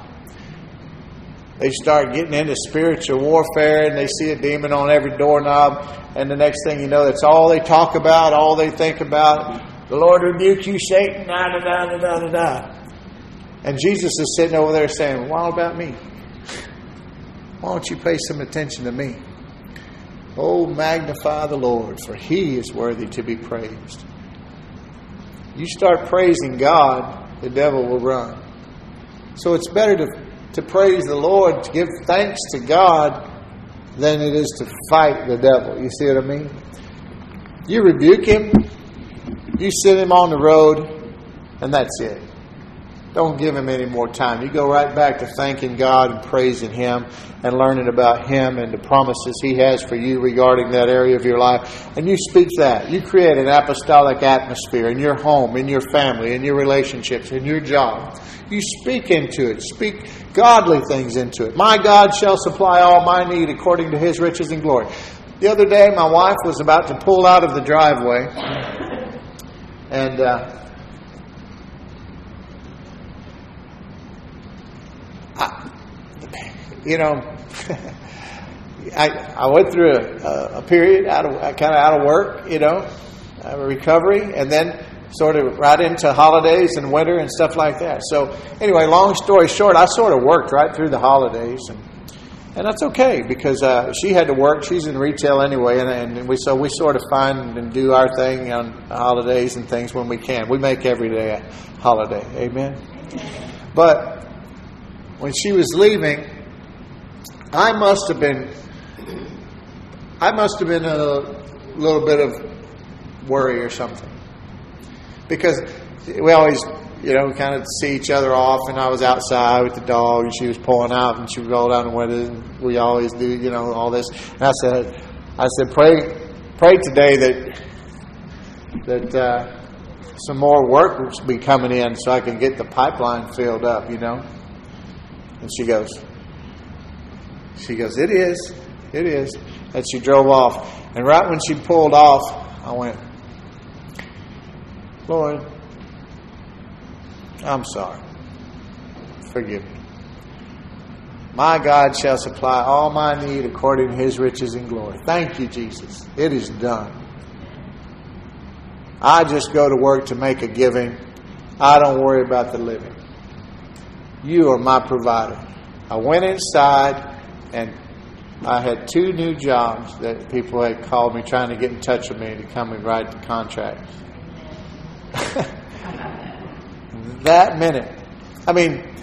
[SPEAKER 1] They start getting into spiritual warfare and they see a demon on every doorknob, and the next thing you know, that's all they talk about, all they think about. The Lord rebuke you, Satan, da da da da da da. And Jesus is sitting over there saying, What about me? Why don't you pay some attention to me? Oh, magnify the Lord, for he is worthy to be praised. You start praising God, the devil will run. So it's better to to praise the Lord, to give thanks to God, than it is to fight the devil. You see what I mean? You rebuke him, you send him on the road, and that's it. Don't give him any more time. You go right back to thanking God and praising Him and learning about Him and the promises He has for you regarding that area of your life. And you speak that. You create an apostolic atmosphere in your home, in your family, in your relationships, in your job. You speak into it. Speak godly things into it. My God shall supply all my need according to His riches and glory. the other day, my wife was about to pull out of the driveway, and uh, I, you know, I, I went through a, a period out of kind of out of work, you know, recovery, and then sort of right into holidays and winter and stuff like that. So anyway, long story short, I sort of worked right through the holidays, and and that's okay because uh, she had to work. She's in retail anyway, and, and we so we sort of find and do our thing on holidays and things when we can. We make every day a holiday. Amen. But when she was leaving, I must have been I must have been a little bit of worry or something because we always you know, we kind of see each other off. And I was outside with the dog, and she was pulling out, and she would roll down the window. And we always do, you know, all this. And I said, I said, pray, pray today that that uh, some more work will be coming in, so I can get the pipeline filled up, you know. And she goes, she goes, it is, it is. And she drove off. And right when she pulled off, I went, Lord, I'm sorry. Forgive me. My God shall supply all my need according to his riches and glory. Thank you, Jesus. It is done. I just go to work to make a giving. I don't worry about the living. You are my provider. I went inside and I had two new jobs that people had called me trying to get in touch with me to come and write the contracts. that minute. I mean,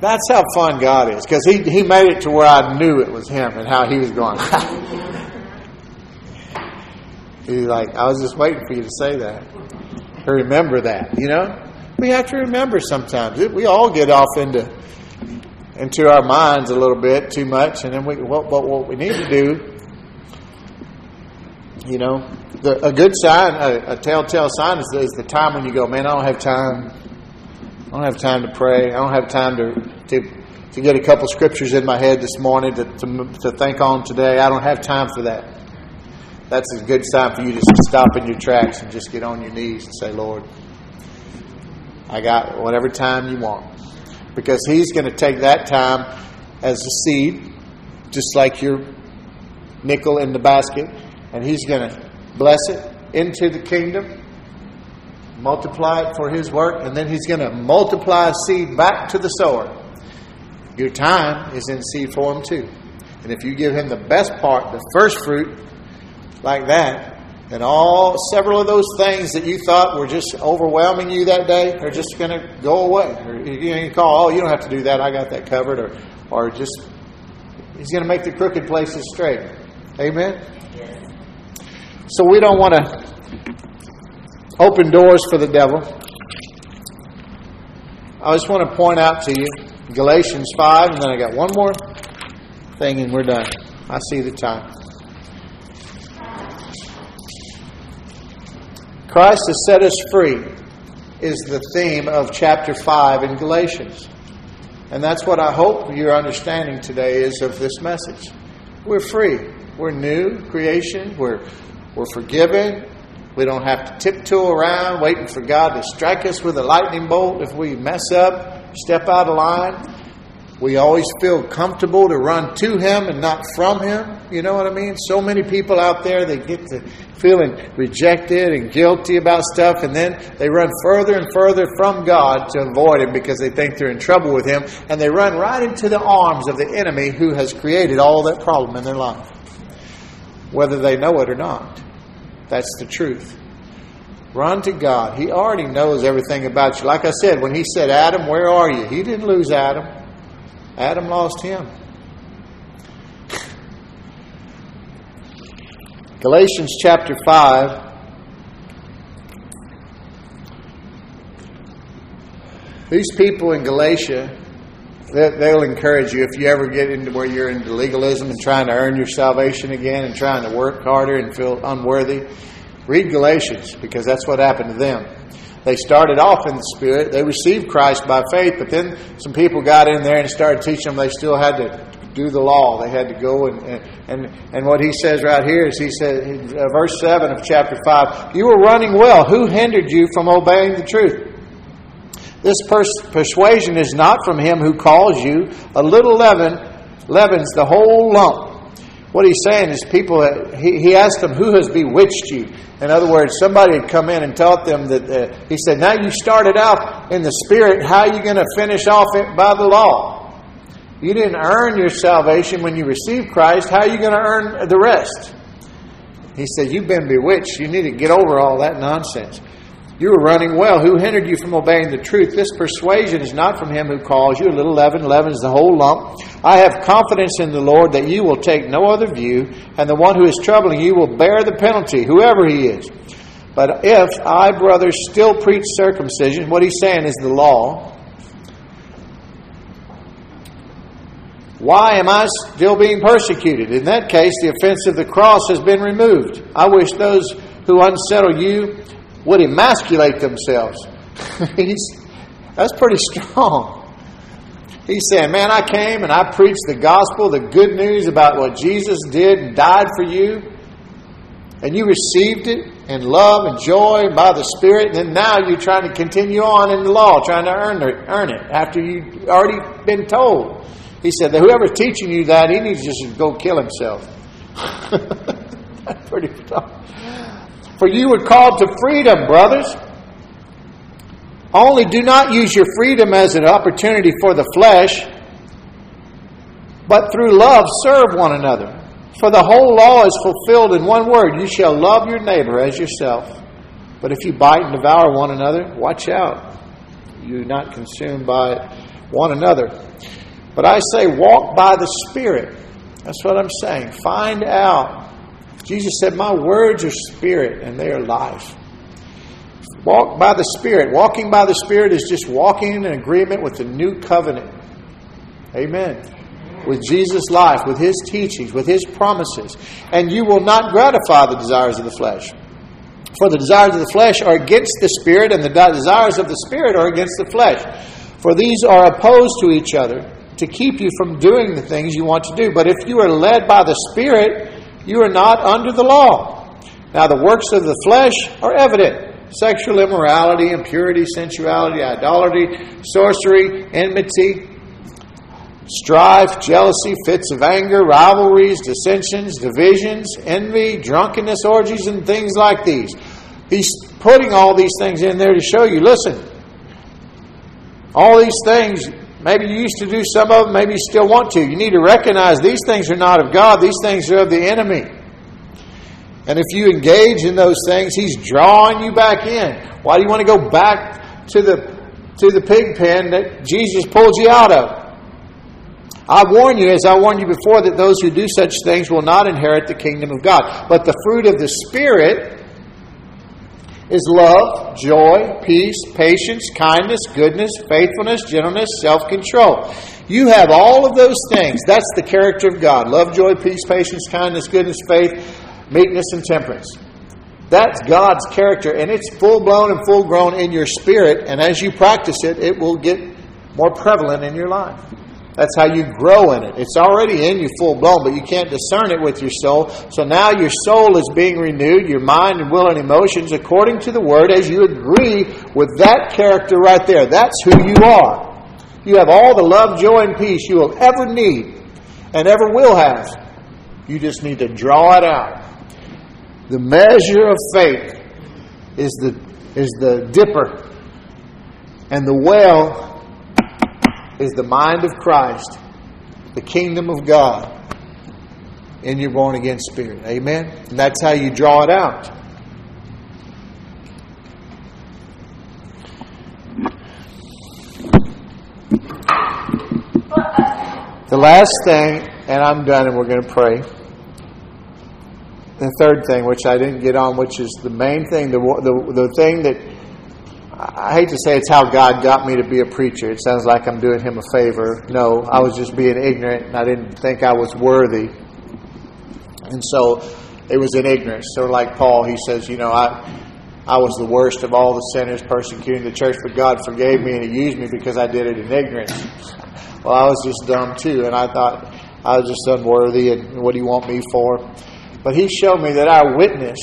[SPEAKER 1] that's how fun God is because he, he made it to where I knew it was Him and how He was going. He's like, I was just waiting for you to say that. remember that, you know? We have to remember sometimes. We all get off into into our minds a little bit too much, and then we what what, what we need to do, you know, the, a good sign, a, a telltale sign is, is the time when you go, man, I don't have time I don't have time to pray. I don't have time to, to, to get a couple scriptures in my head this morning to, to, to think on today. I don't have time for that. That's a good sign for you to stop in your tracks and just get on your knees and say, Lord, I got whatever time you want. Because He's going to take that time as a seed, just like your nickel in the basket, and He's going to bless it into the kingdom multiply it for His work, and then He's going to multiply seed back to the sower. Your time is in seed form too. And if you give Him the best part, the first fruit, like that, and all several of those things that you thought were just overwhelming you that day are just going to go away. Or you, you call, oh, you don't have to do that. I got that covered. Or, or just He's going to make the crooked places straight. Amen. So we don't want to open doors for the devil. I just want to point out to you Galatians 5, and then I got one more thing, and we're done. I see the time. Christ has set us free, is the theme of chapter 5 in Galatians. And that's what I hope your understanding today is of this message. We're free. We're new creation. We're, we're forgiven. We don't have to tiptoe around waiting for God to strike us with a lightning bolt if we mess up, step out of line. We always feel comfortable to run to Him and not from Him. You know what I mean? So many people out there, they get to feeling rejected and guilty about stuff, and then they run further and further from God to avoid Him because they think they're in trouble with Him, and they run right into the arms of the enemy who has created all that problem in their life, whether they know it or not. That's the truth. Run to God. He already knows everything about you. Like I said, when He said, Adam, where are you? He didn't lose Adam, Adam lost him. Galatians chapter 5. These people in Galatia, they'll encourage you if you ever get into where you're into legalism and trying to earn your salvation again and trying to work harder and feel unworthy. Read Galatians because that's what happened to them. They started off in the Spirit. They received Christ by faith, but then some people got in there and started teaching them they still had to do the law. They had to go and and and what he says right here is he uh, verse seven of chapter five. You were running well. Who hindered you from obeying the truth? This pers- persuasion is not from him who calls you. A little leaven leavens the whole lump. What he's saying is, people. He, he asked them, "Who has bewitched you?" In other words, somebody had come in and taught them that. Uh, he said, "Now you started out in the spirit. How are you going to finish off by the law? You didn't earn your salvation when you received Christ. How are you going to earn the rest?" He said, "You've been bewitched. You need to get over all that nonsense." You were running well. Who hindered you from obeying the truth? This persuasion is not from him who calls you. A little leaven leavens the whole lump. I have confidence in the Lord that you will take no other view, and the one who is troubling you will bear the penalty, whoever he is. But if I, brothers, still preach circumcision, what he's saying is the law, why am I still being persecuted? In that case, the offense of the cross has been removed. I wish those who unsettle you would emasculate themselves. that's pretty strong. He's saying, Man, I came and I preached the gospel, the good news about what Jesus did and died for you, and you received it in love and joy by the Spirit, and then now you're trying to continue on in the law, trying to earn it, earn it after you've already been told. He said that whoever's teaching you that, he needs to just go kill himself. That's pretty tough. For you were called to freedom, brothers. Only do not use your freedom as an opportunity for the flesh, but through love serve one another. For the whole law is fulfilled in one word you shall love your neighbor as yourself. But if you bite and devour one another, watch out. You're not consumed by one another. But I say, walk by the Spirit. That's what I'm saying. Find out Jesus said, My words are spirit and they are life. Walk by the Spirit. Walking by the Spirit is just walking in agreement with the new covenant. Amen. With Jesus' life, with His teachings, with His promises. And you will not gratify the desires of the flesh. For the desires of the flesh are against the Spirit, and the desires of the Spirit are against the flesh. For these are opposed to each other to keep you from doing the things you want to do. But if you are led by the Spirit, you are not under the law. Now, the works of the flesh are evident sexual immorality, impurity, sensuality, idolatry, sorcery, enmity, strife, jealousy, fits of anger, rivalries, dissensions, divisions, envy, drunkenness, orgies, and things like these. He's putting all these things in there to show you listen, all these things Maybe you used to do some of them, maybe you still want to. You need to recognize these things are not of God, these things are of the enemy. And if you engage in those things, He's drawing you back in. Why do you want to go back to the, to the pig pen that Jesus pulled you out of? I warn you, as I warned you before, that those who do such things will not inherit the kingdom of God. But the fruit of the Spirit is love, joy, peace, patience, kindness, goodness, faithfulness, gentleness, self control. You have all of those things. That's the character of God love, joy, peace, patience, kindness, goodness, faith, meekness, and temperance. That's God's character, and it's full blown and full grown in your spirit. And as you practice it, it will get more prevalent in your life. That's how you grow in it. It's already in you full blown, but you can't discern it with your soul. So now your soul is being renewed, your mind and will and emotions, according to the Word, as you agree with that character right there. That's who you are. You have all the love, joy, and peace you will ever need and ever will have. You just need to draw it out. The measure of faith is the, is the dipper, and the well is the mind of Christ, the kingdom of God in your born again spirit. Amen? And that's how you draw it out. The last thing, and I'm done and we're going to pray. The third thing, which I didn't get on, which is the main thing, the, the, the thing that I hate to say it's how God got me to be a preacher. It sounds like I'm doing him a favor. No, I was just being ignorant and I didn't think I was worthy. And so it was in ignorance. So, like Paul, he says, you know, I, I was the worst of all the sinners persecuting the church, but God forgave me and He used me because I did it in ignorance. Well, I was just dumb too, and I thought, I was just unworthy, and what do you want me for? But he showed me that our witness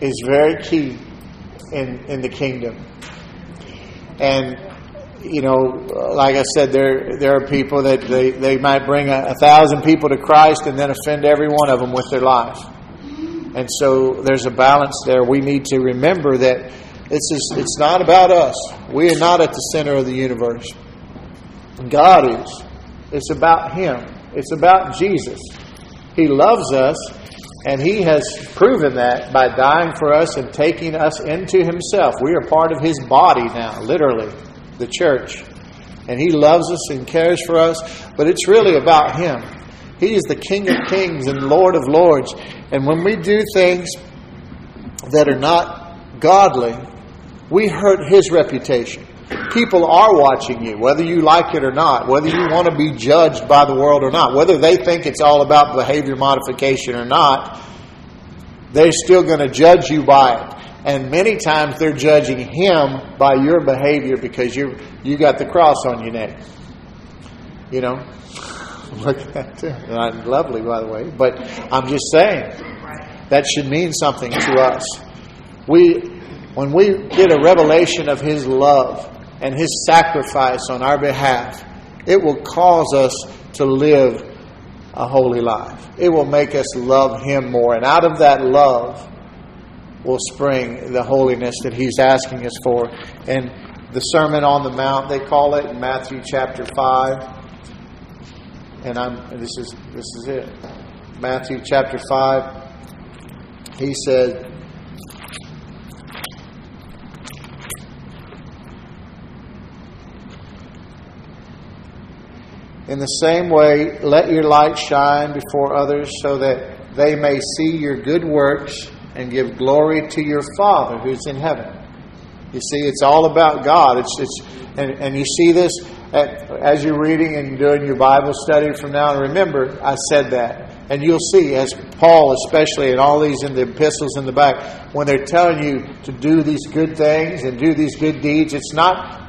[SPEAKER 1] is very key in, in the kingdom. And, you know, like I said, there, there are people that they, they might bring a, a thousand people to Christ and then offend every one of them with their life. And so there's a balance there. We need to remember that it's, just, it's not about us. We are not at the center of the universe. God is. It's about Him. It's about Jesus. He loves us, and He has proven that by dying for us and taking us into Himself. We are part of His body now, literally, the church. And He loves us and cares for us, but it's really about Him. He is the King of kings and Lord of lords. And when we do things that are not godly, we hurt His reputation people are watching you, whether you like it or not, whether you want to be judged by the world or not, whether they think it's all about behavior modification or not, they're still going to judge you by it. And many times they're judging him by your behavior because you you got the cross on your neck. You know, look at that too. Not lovely, by the way, but I'm just saying that should mean something to us. We, when we get a revelation of His love, and His sacrifice on our behalf, it will cause us to live a holy life. It will make us love Him more. And out of that love will spring the holiness that He's asking us for. And the Sermon on the Mount, they call it in Matthew chapter 5. And I'm this is this is it. Matthew chapter 5. He said, In the same way, let your light shine before others so that they may see your good works and give glory to your Father who's in heaven. You see, it's all about God. It's, it's, and, and you see this at, as you're reading and doing your Bible study from now. And remember, I said that. And you'll see, as Paul, especially, and all these in the epistles in the back, when they're telling you to do these good things and do these good deeds, it's not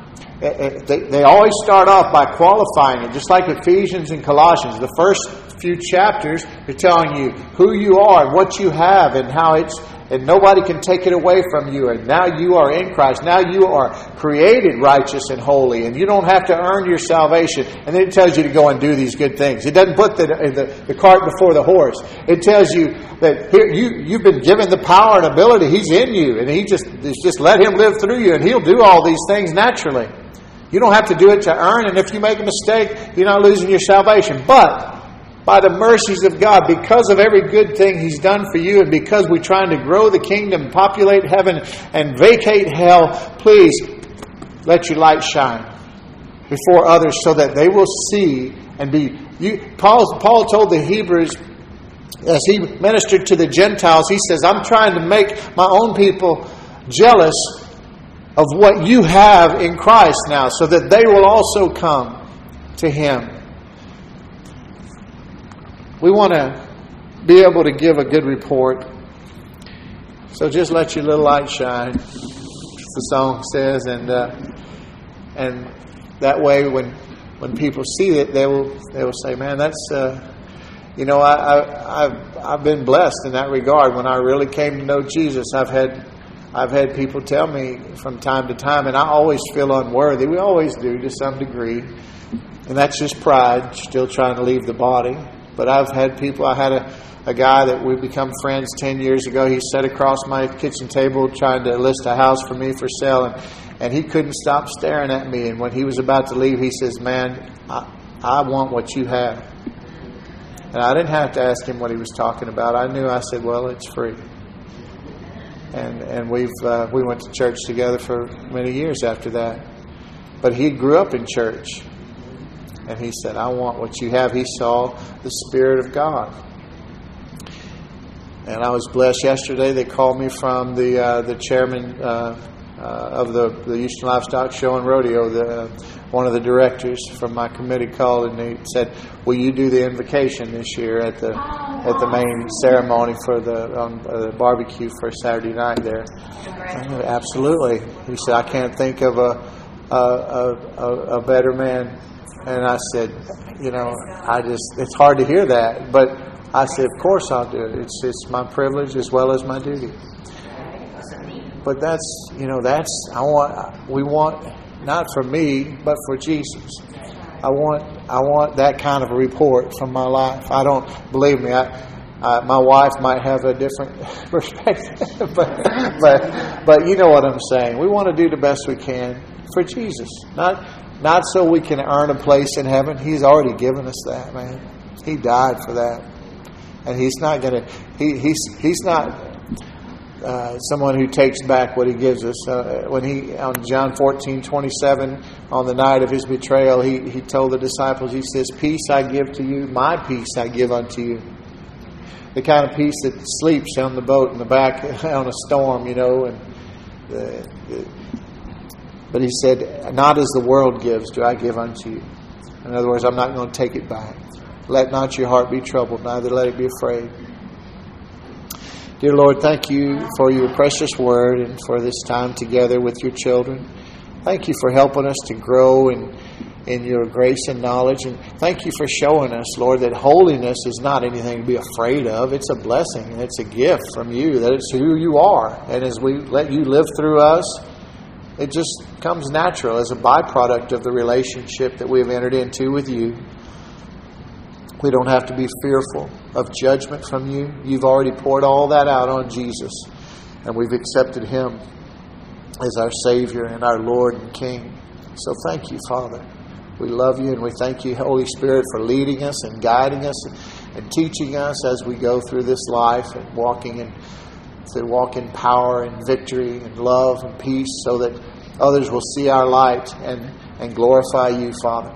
[SPEAKER 1] Eh, eh, they, they always start off by qualifying it, just like Ephesians and Colossians. The first few chapters are telling you who you are and what you have and how it's and nobody can take it away from you. And now you are in Christ. Now you are created righteous and holy, and you don't have to earn your salvation. And then it tells you to go and do these good things. It doesn't put the, the, the cart before the horse. It tells you that here you you've been given the power and ability. He's in you, and He just just let Him live through you, and He'll do all these things naturally. You don't have to do it to earn, and if you make a mistake, you're not losing your salvation. But by the mercies of God, because of every good thing He's done for you, and because we're trying to grow the kingdom, populate heaven, and vacate hell, please let your light shine before others so that they will see and be. You, Paul, Paul told the Hebrews as he ministered to the Gentiles, he says, I'm trying to make my own people jealous of what you have in Christ now, so that they will also come to Him. We want to be able to give a good report. So just let your little light shine, the song says, and uh, and that way when when people see it, they will they will say, "Man, that's." Uh, you know, I, I, I've I've been blessed in that regard. When I really came to know Jesus, I've had I've had people tell me from time to time, and I always feel unworthy. We always do to some degree. And that's just pride, still trying to leave the body. But I've had people, I had a, a guy that we become friends 10 years ago. He sat across my kitchen table trying to list a house for me for sale, and, and he couldn't stop staring at me. And when he was about to leave, he says, Man, I, I want what you have. And I didn't have to ask him what he was talking about. I knew, I said, Well, it's free and and we've uh, we went to church together for many years after that. But he grew up in church, and he said, "I want what you have." He saw the Spirit of God, and I was blessed yesterday. They called me from the uh, the chairman. Uh, uh, of the, the Houston Livestock Show and Rodeo, the, one of the directors from my committee called and he said, "Will you do the invocation this year at the at the main ceremony for the, um, uh, the barbecue for Saturday night there?" Said, Absolutely. He said, "I can't think of a a, a, a better man And I said, you know, I just, it's hard to hear that. But I said, of course I'll do it. It's, it's my privilege as well as my duty. But that's, you know, that's, I want, we want, not for me, but for Jesus. I want, I want that kind of a report from my life. I don't, believe me, I, uh, my wife might have a different perspective, but, but, but you know what I'm saying. We want to do the best we can for Jesus, not, not so we can earn a place in heaven. He's already given us that, man. He died for that, and He's not to. He, he's He's not uh, someone who takes back what he gives us. Uh, when he, on John 14, 27, on the night of his betrayal, he, he told the disciples, he says, Peace I give to you, my peace I give unto you the kind of peace that sleeps on the boat in the back on a storm, you know. And the, the, but he said, "Not as the world gives, do I give unto you." In other words, I'm not going to take it back. Let not your heart be troubled, neither let it be afraid. Dear Lord, thank you for your precious word and for this time together with your children. Thank you for helping us to grow and in your grace and knowledge. And thank you for showing us, Lord, that holiness is not anything to be afraid of. It's a blessing and it's a gift from you, that it's who you are. And as we let you live through us, it just comes natural as a byproduct of the relationship that we have entered into with you. We don't have to be fearful of judgment from you. You've already poured all that out on Jesus, and we've accepted him as our Savior and our Lord and King. So thank you, Father. We love you and we thank you, Holy Spirit, for leading us and guiding us and teaching us as we go through this life and walking in to walk in power and victory and love and peace so that others will see our light and, and glorify you, Father.